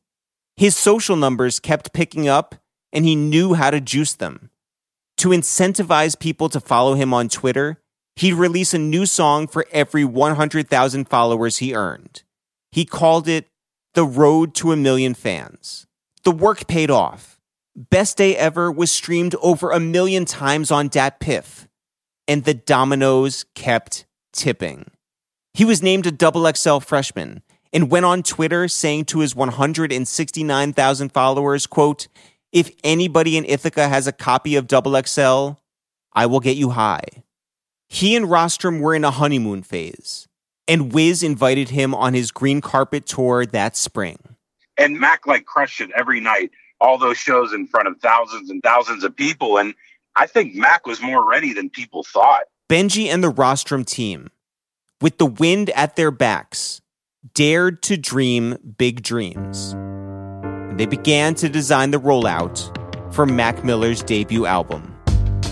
His social numbers kept picking up, and he knew how to juice them. To incentivize people to follow him on Twitter, he'd release a new song for every 100,000 followers he earned. He called it The Road to a Million Fans. The work paid off. Best Day Ever was streamed over a million times on DatPiff, and the dominoes kept tipping. He was named a double XL freshman and went on Twitter saying to his 169,000 followers, quote, if anybody in Ithaca has a copy of Double XL, I will get you high. He and Rostrum were in a honeymoon phase, and Wiz invited him on his green carpet tour that spring. And Mac like crushed it every night, all those shows in front of thousands and thousands of people. And I think Mac was more ready than people thought. Benji and the Rostrum team, with the wind at their backs, dared to dream big dreams. They began to design the rollout for Mac Miller's debut album.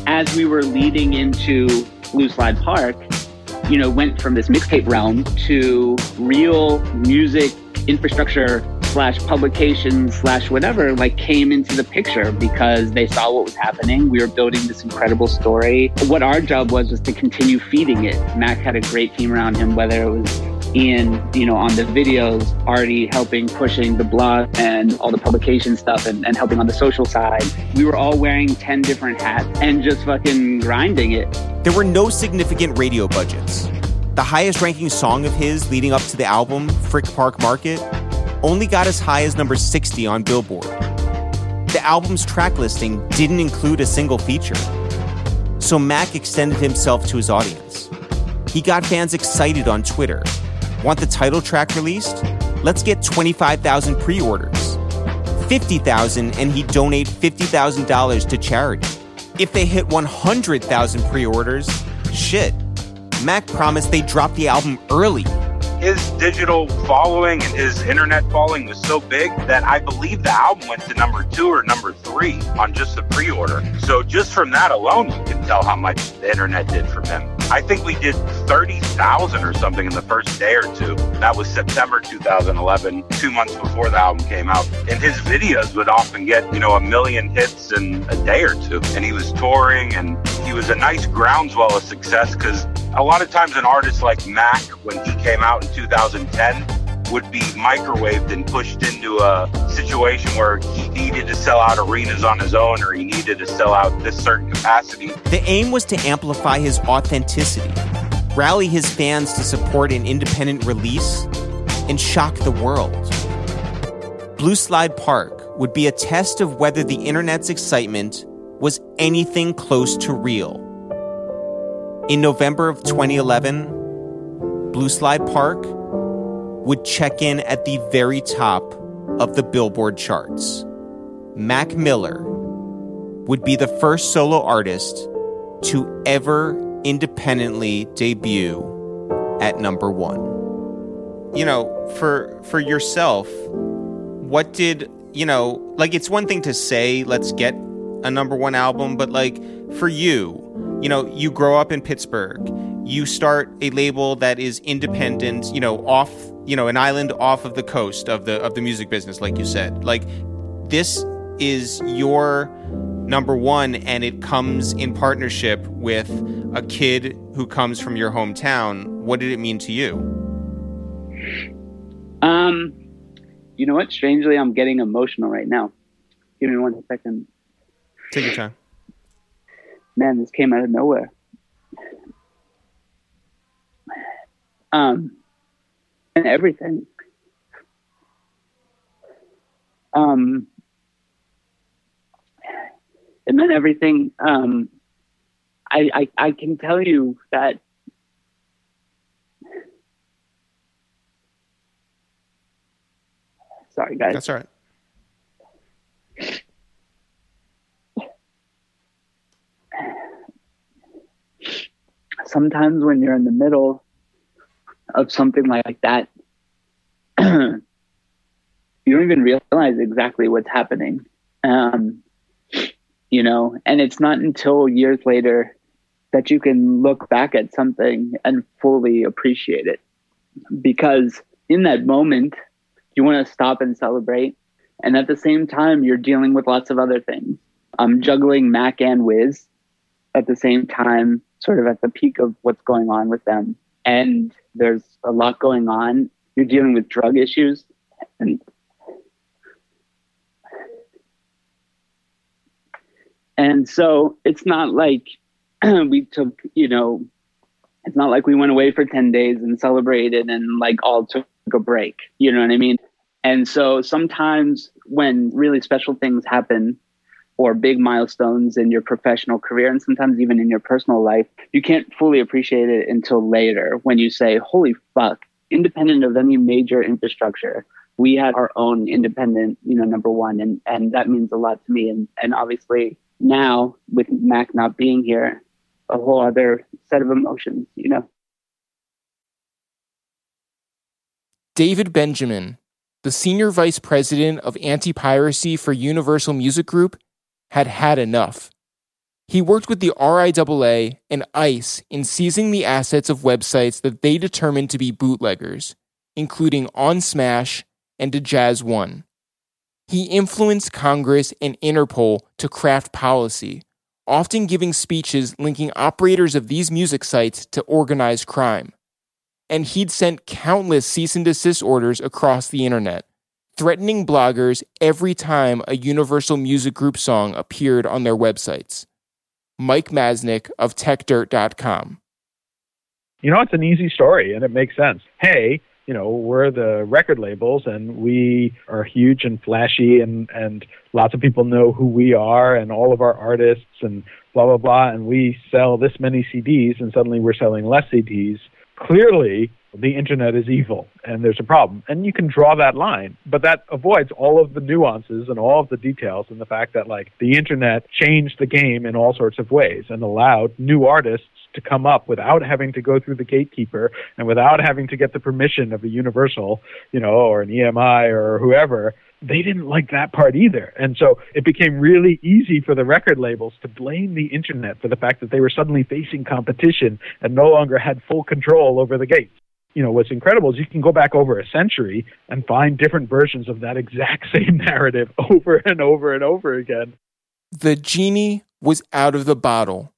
As we were leading into Blue Slide Park, you know, went from this mixtape realm to real music infrastructure slash publication slash whatever like came into the picture because they saw what was happening. We were building this incredible story. What our job was was to continue feeding it. Mac had a great team around him, whether it was Ian, you know, on the videos, already helping pushing the blog and all the publication stuff and, and helping on the social side. We were all wearing 10 different hats and just fucking grinding it. There were no significant radio budgets. The highest ranking song of his leading up to the album, Frick Park Market, only got as high as number 60 on Billboard. The album's track listing didn't include a single feature. So Mac extended himself to his audience. He got fans excited on Twitter. Want the title track released? Let's get 25,000 pre orders. 50,000 and he'd donate $50,000 to charity. If they hit 100,000 pre orders, shit. Mac promised they'd drop the album early his digital following and his internet following was so big that I believe the album went to number two or number three on just the pre order. So just from that alone, you can tell how much the internet did for him. I think we did 30,000 or something in the first day or two. That was September 2011, two months before the album came out. And his videos would often get, you know, a million hits in a day or two. And he was touring and he was a nice groundswell of success because a lot of times an artist like Mac, when he came out in 2010, would be microwaved and pushed into a situation where he needed to sell out arenas on his own or he needed to sell out this certain capacity. The aim was to amplify his authenticity, rally his fans to support an independent release, and shock the world. Blue Slide Park would be a test of whether the internet's excitement was anything close to real. In November of 2011, Blue Slide Park would check in at the very top of the Billboard charts. Mac Miller would be the first solo artist to ever independently debut at number 1. You know, for for yourself, what did, you know, like it's one thing to say let's get a number 1 album, but like for you, you know, you grow up in Pittsburgh, you start a label that is independent, you know, off, you know, an island off of the coast of the of the music business, like you said. Like this is your number one, and it comes in partnership with a kid who comes from your hometown. What did it mean to you? Um, you know what? Strangely, I'm getting emotional right now. Give me one second. Take your time man, this came out of nowhere. Um, and everything. Um, and then everything. Um, I, I I can tell you that. Sorry, guys. That's all right. sometimes when you're in the middle of something like that, you don't even realize exactly what's happening. Um, you know, and it's not until years later that you can look back at something and fully appreciate it. Because in that moment, you want to stop and celebrate. And at the same time, you're dealing with lots of other things. I'm juggling Mac and Wiz at the same time, sort of at the peak of what's going on with them. And there's a lot going on. You're dealing with drug issues and and so it's not like we took, you know, it's not like we went away for 10 days and celebrated and like all took a break. You know what I mean? And so sometimes when really special things happen or big milestones in your professional career and sometimes even in your personal life, you can't fully appreciate it until later when you say, holy fuck, independent of any major infrastructure, we had our own independent, you know, number one. And, and that means a lot to me. And, and obviously now with Mac not being here, a whole other set of emotions, you know. David Benjamin, the senior vice president of anti piracy for Universal Music Group, had had enough. He worked with the RIAA and ICE in seizing the assets of websites that they determined to be bootleggers, including On Smash and Jazz One. He influenced Congress and Interpol to craft policy, often giving speeches linking operators of these music sites to organized crime. And he'd sent countless cease and desist orders across the internet, threatening bloggers every time a Universal Music Group song appeared on their websites. Mike Masnick of TechDirt.com. You know, it's an easy story and it makes sense. Hey, you know, we're the record labels and we are huge and flashy and, and lots of people know who we are and all of our artists and blah, blah, blah. And we sell this many CDs and suddenly we're selling less CDs. Clearly, the internet is evil and there's a problem. And you can draw that line, but that avoids all of the nuances and all of the details and the fact that like the internet changed the game in all sorts of ways and allowed new artists to come up without having to go through the gatekeeper and without having to get the permission of a universal, you know, or an EMI or whoever. They didn't like that part either. And so it became really easy for the record labels to blame the internet for the fact that they were suddenly facing competition and no longer had full control over the gates you know what's incredible is you can go back over a century and find different versions of that exact same narrative over and over and over again. The genie was out of the bottle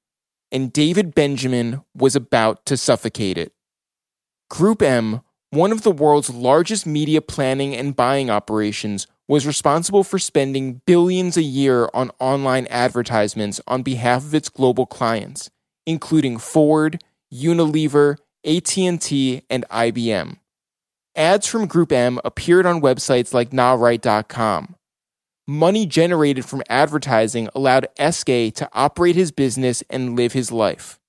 and David Benjamin was about to suffocate it. Group M, one of the world's largest media planning and buying operations, was responsible for spending billions a year on online advertisements on behalf of its global clients, including Ford, Unilever, AT&T, and IBM. Ads from Group M appeared on websites like NahRight.com, money generated from advertising allowed eskay to operate his business and live his life.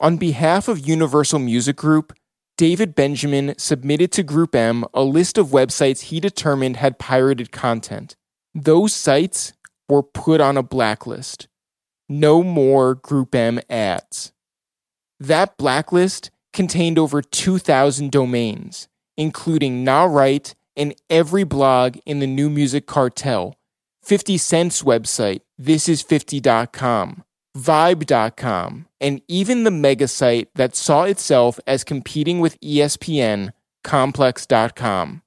On behalf of Universal Music Group, David Benjamin submitted to Group M a list of websites he determined had pirated content. Those sites were put on a blacklist. No more Group M ads. That blacklist contained over 2,000 domains, including NahRight and every blog in the New Music Cartel, 50 Cent's website, thisis50.com, Vibe.com, and even the mega site that saw itself as competing with ESPN, Complex.com.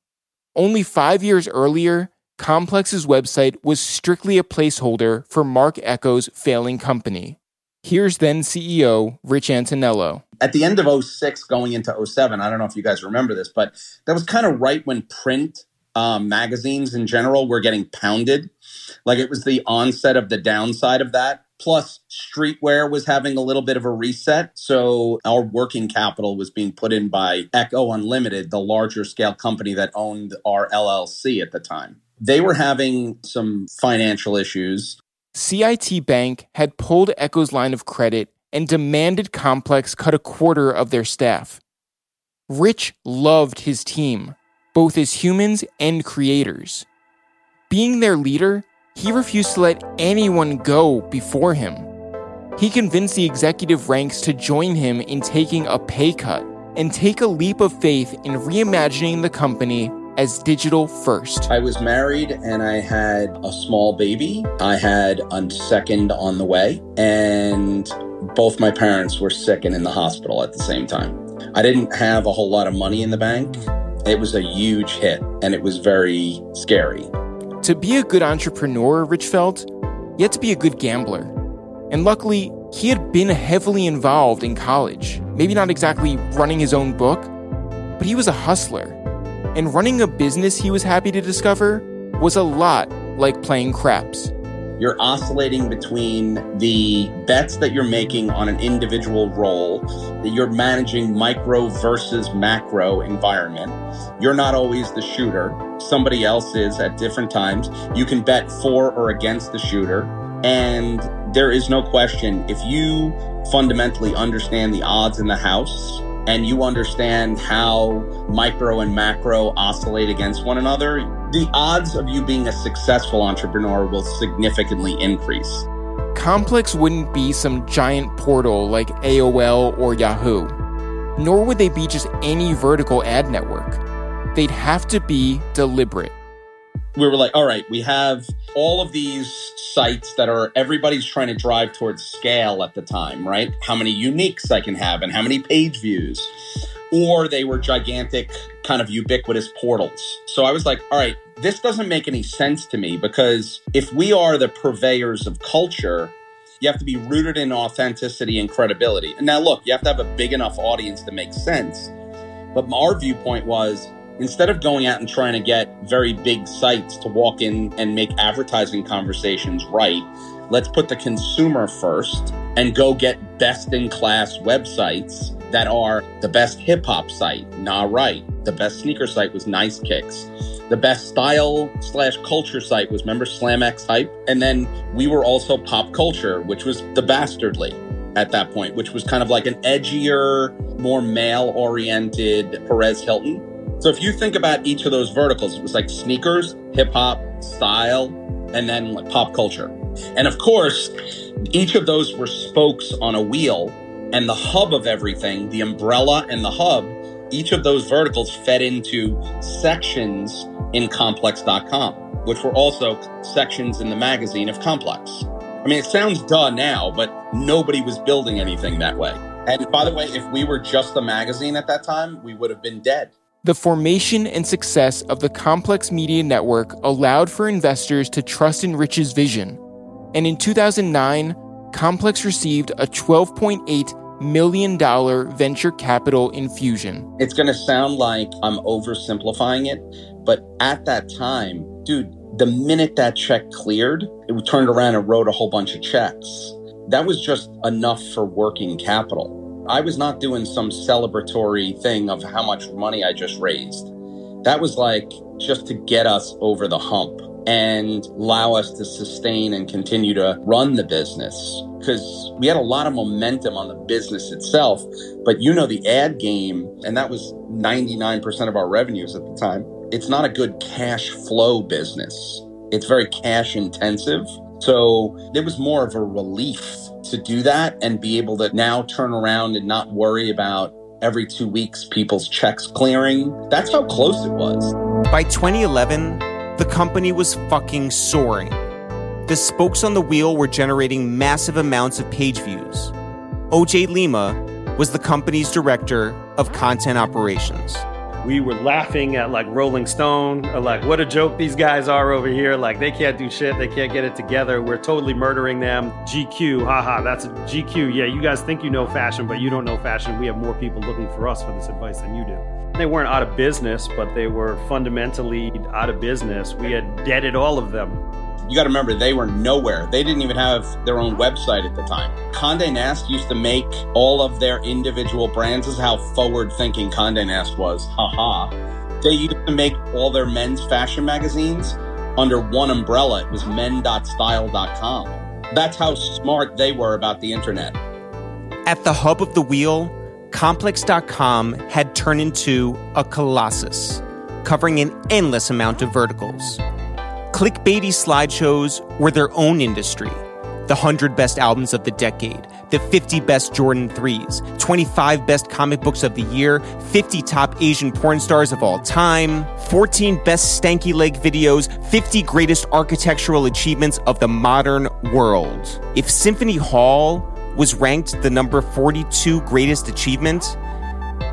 Only five years earlier, Complex's website was strictly a placeholder for Marc Ecko's failing company. Here's then CEO Rich Antonello. At the end of 06 going into 07, I don't know if you guys remember this, but that was kind of right when print um, magazines in general were getting pounded. Like it was the onset of the downside of that. Plus, streetwear was having a little bit of a reset. So, our working capital was being put in by Ecko Unlimited, the larger scale company that owned our LLC at the time. They were having some financial issues. CIT Bank had pulled Ecko's line of credit and demanded Complex cut a quarter of their staff. Rich loved his team, both as humans and creators. Being their leader, he refused to let anyone go before him. He convinced the executive ranks to join him in taking a pay cut and take a leap of faith in reimagining the company as digital first. I was married and I had a small baby. I had a second on the way, and both my parents were sick and in the hospital at the same time. I didn't have a whole lot of money in the bank. It was a huge hit and it was very scary. To be a good entrepreneur, Rich felt, you had to be a good gambler. And luckily, he had been heavily involved in college. Maybe not exactly running his own book, but he was a hustler. And running a business he was happy to discover was a lot like playing craps. You're oscillating between the bets that you're making on an individual roll, that you're managing micro versus macro environment. You're not always the shooter. Somebody else is at different times. You can bet for or against the shooter. And there is no question if you fundamentally understand the odds in the house and you understand how micro and macro oscillate against one another, the odds of you being a successful entrepreneur will significantly increase. Complex wouldn't be some giant portal like AOL or Yahoo, nor would they be just any vertical ad network. They'd have to be deliberate. We were like, all right, we have all of these sites that are everybody's trying to drive towards scale at the time, right? How many uniques I can have and how many page views. Or they were gigantic, kind of ubiquitous portals. So I was like, all right, this doesn't make any sense to me because if we are the purveyors of culture, you have to be rooted in authenticity and credibility. And now, look, you have to have a big enough audience to make sense. But our viewpoint was instead of going out and trying to get very big sites to walk in and make advertising conversations right, let's put the consumer first and go get best in class websites that are the best hip hop site, Nah Right. The best sneaker site was Nice Kicks. The best style slash culture site was remember Slam X Hype. And then we were also pop culture, which was the Bastardly at that point, which was kind of like an edgier, more male oriented Perez Hilton. So if you think about each of those verticals, it was like sneakers, hip hop, style, and then like pop culture. And of course, each of those were spokes on a wheel, and the hub of everything, the umbrella and the hub, each of those verticals fed into sections in complex.com, which were also sections in the magazine of Complex. I mean, it sounds duh now, but nobody was building anything that way. And by the way, if we were just a magazine at that time, we would have been dead. The formation and success of the Complex Media Network allowed for investors to trust in Rich's vision. And in 2009, Complex received a $12.8 million venture capital infusion. It's going to sound like I'm oversimplifying it, but at that time, dude, the minute that check cleared, it turned around and wrote a whole bunch of checks. That was just enough for working capital. I was not doing some celebratory thing of how much money I just raised. That was like just to get us over the hump and allow us to sustain and continue to run the business. Because we had a lot of momentum on the business itself, but you know, the ad game, and that was 99% of our revenues at the time, it's not a good cash flow business. It's very cash intensive. So it was more of a relief to do that and be able to now turn around and not worry about every two weeks people's checks clearing. That's how close it was. By 2011, the company was fucking soaring. The spokes on the wheel were generating massive amounts of page views. OJ Lima was the company's director of content operations. We were laughing at like Rolling Stone, uh, like what a joke these guys are over here. Like they can't do shit, they can't get it together. We're totally murdering them. GQ, haha, that's a GQ. Yeah, you guys think you know fashion, but you don't know fashion. We have more people looking for us for this advice than you do. They weren't out of business, but they were fundamentally out of business. We had deaded all of them. You got to remember, they were nowhere. They didn't even have their own website at the time. Conde Nast used to make all of their individual brands. This is how forward thinking Conde Nast was. Haha. They used to make all their men's fashion magazines under one umbrella. It was men.style.com. That's how smart they were about the internet. At the hub of the wheel, Complex.com had turned into a colossus, covering an endless amount of verticals. Clickbaity slideshows were their own industry. The 100 best albums of the decade, the 50 best Jordan 3s, 25 best comic books of the year, 50 top Asian porn stars of all time, 14 best stanky leg videos, 50 greatest architectural achievements of the modern world. If Symphony Hall was ranked the number 42 greatest achievement,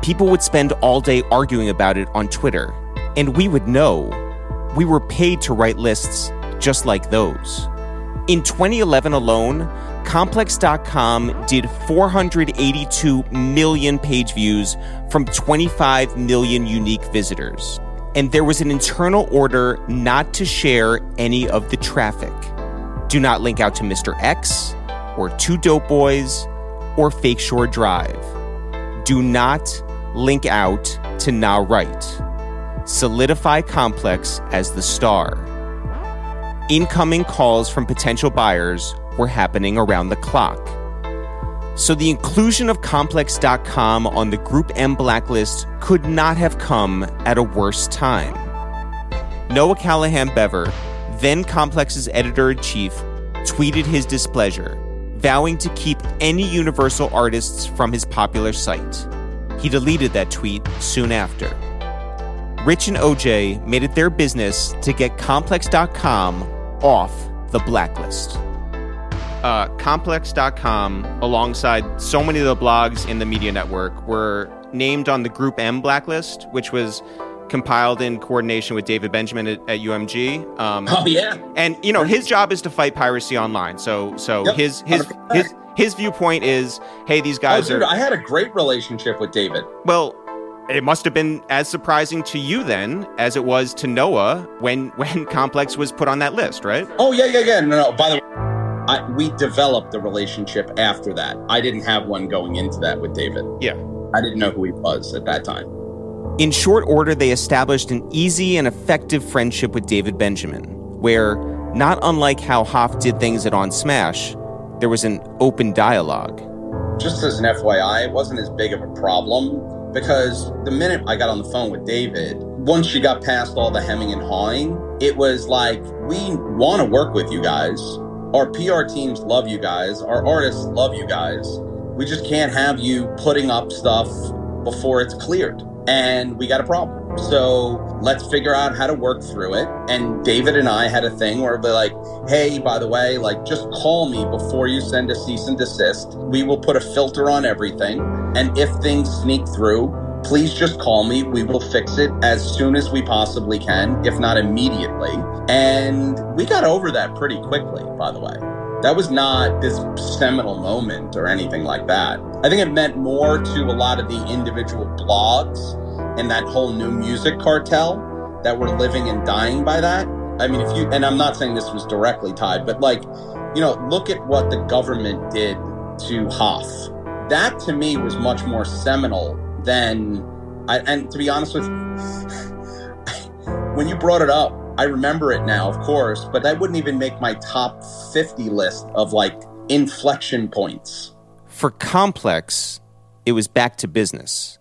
people would spend all day arguing about it on Twitter. And we would know we were paid to write lists just like those. In 2011 alone, Complex.com did 482 million page views from 25 million unique visitors. And there was an internal order not to share any of the traffic. Do not link out to Mr. X, or Two Dope Boys, or Fake Shore Drive. Do not link out to Nah Right. Solidify Complex as the star. Incoming calls from potential buyers were happening around the clock. So the inclusion of Complex.com on the Group M blacklist could not have come at a worse time. Noah Callahan Bever, then Complex's editor in chief, tweeted his displeasure, vowing to keep any Universal artists from his popular site. He deleted that tweet soon after. Rich and OJ made it their business to get Complex.com off the blacklist. Uh, Complex.com, alongside so many of the blogs in the media network, were named on the Group M blacklist, which was compiled in coordination with David Benjamin at, at UMG. Um, Oh, yeah. and you know his job is to fight piracy online. So so Yep, his his his his viewpoint is, hey, these guys oh, dude, are I had a great relationship with David. well. It must have been as surprising to you then as it was to Noah when when Complex was put on that list, right? Oh yeah, yeah, yeah. No, no. By the way, I, we developed a relationship after that. I didn't have one going into that with David. Yeah. I didn't know who he was at that time. In short order, they established an easy and effective friendship with David Benjamin, where, not unlike how Hoff did things at On Smash, there was an open dialogue. Just as an FYI, it wasn't as big of a problem because the minute I got on the phone with David, once you got past all the hemming and hawing, it was like, we want to work with you guys. Our PR teams love you guys. Our artists love you guys. We just can't have you putting up stuff before it's cleared. And we got a problem. So let's figure out how to work through it. And David and I had a thing where we're like, hey, by the way, like just call me before you send a cease and desist. We will put a filter on everything. And if things sneak through, please just call me. We will fix it as soon as we possibly can, if not immediately. And we got over that pretty quickly, by the way. That was not this seminal moment or anything like that. I think it meant more to a lot of the individual blogs and that whole new music cartel that were living and dying by that. I mean, if you, and I'm not saying this was directly tied, but like, you know, look at what the government did to Hoff. That to me was much more seminal than, I, and to be honest with you, when you brought it up, I remember it now, of course, but that wouldn't even make my top 50 list of like inflection points. For Complex, it was back to business.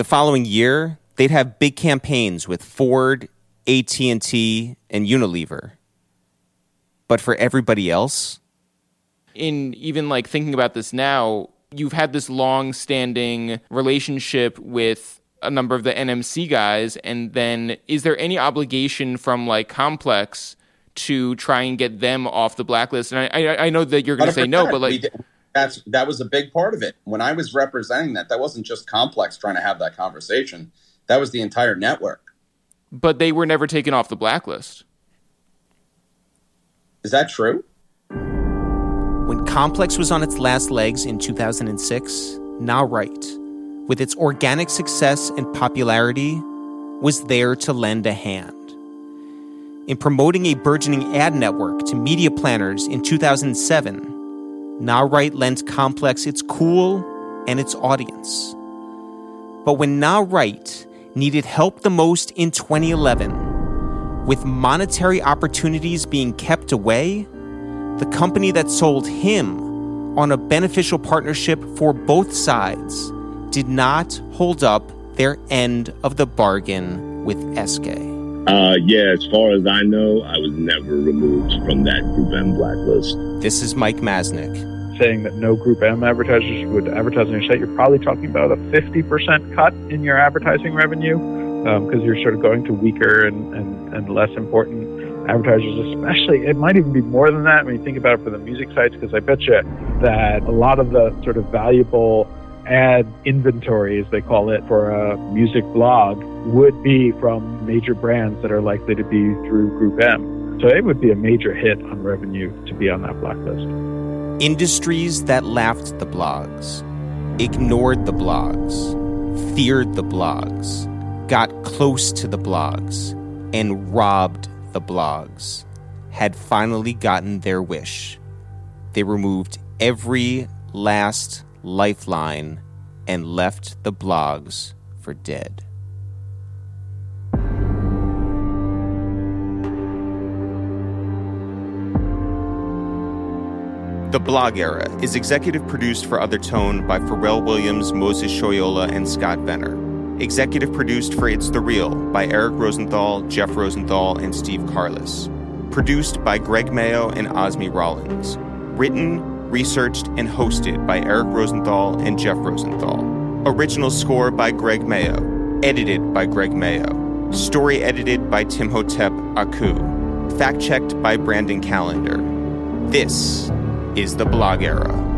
The following year, they'd have big campaigns with Ford, AT&T, and Unilever. But for everybody else, in even like thinking about this now, you've had this long standing relationship with a number of the NMC guys, and then is there any obligation from like Complex to try and get them off the blacklist? And I, I, I know that you're going to say no, 100%. but We like, did- that's that was a big part of it. When I was representing that, that wasn't just Complex trying to have that conversation. That was the entire network. but they were never taken off the blacklist. Is that true? when Complex was on its last legs in 2006, Nah Right, with its organic success and popularity, was there to lend a hand. In promoting a burgeoning ad network to media planners in 2007, Right lent Complex its cool and its audience. But when Right needed help the most in 2011, with monetary opportunities being kept away, the company that sold him on a beneficial partnership for both sides did not hold up their end of the bargain with eskay. Uh, yeah, as far as I know, I was never removed from that Group M blacklist. This is Mike Masnick. saying that no Group M advertisers would advertise on your site, you're probably talking about a 50% cut in your advertising revenue because you're sort of going to weaker and, and, and less important advertisers, especially. It might even be more than that when you think about it for the music sites, because I bet you that a lot of the sort of valuable ad inventory, as they call it, for a music blog would be from major brands that are likely to be through Group M. So it would be a major hit on revenue to be on that blacklist. Industries that laughed the blogs, ignored the blogs, feared the blogs, got close to the blogs, and robbed the blogs had finally gotten their wish. They removed every last lifeline and left the blogs for dead. The Blog Era is executive produced for Other Tone by Pharrell Williams, Moses Shoyola, and Scott Vener. Executive produced for It's the Real by Eric Rosenthal, Jeff Rosenthal, and Steve Carless. Produced by Greg Mayo and Osmi Rollins. Written, researched, and hosted by Eric Rosenthal and Jeff Rosenthal. Original score by Greg Mayo. Edited by Greg Mayo. Story edited by Timhotep Aku. Fact checked by Brandon Calendar. This is the blog era.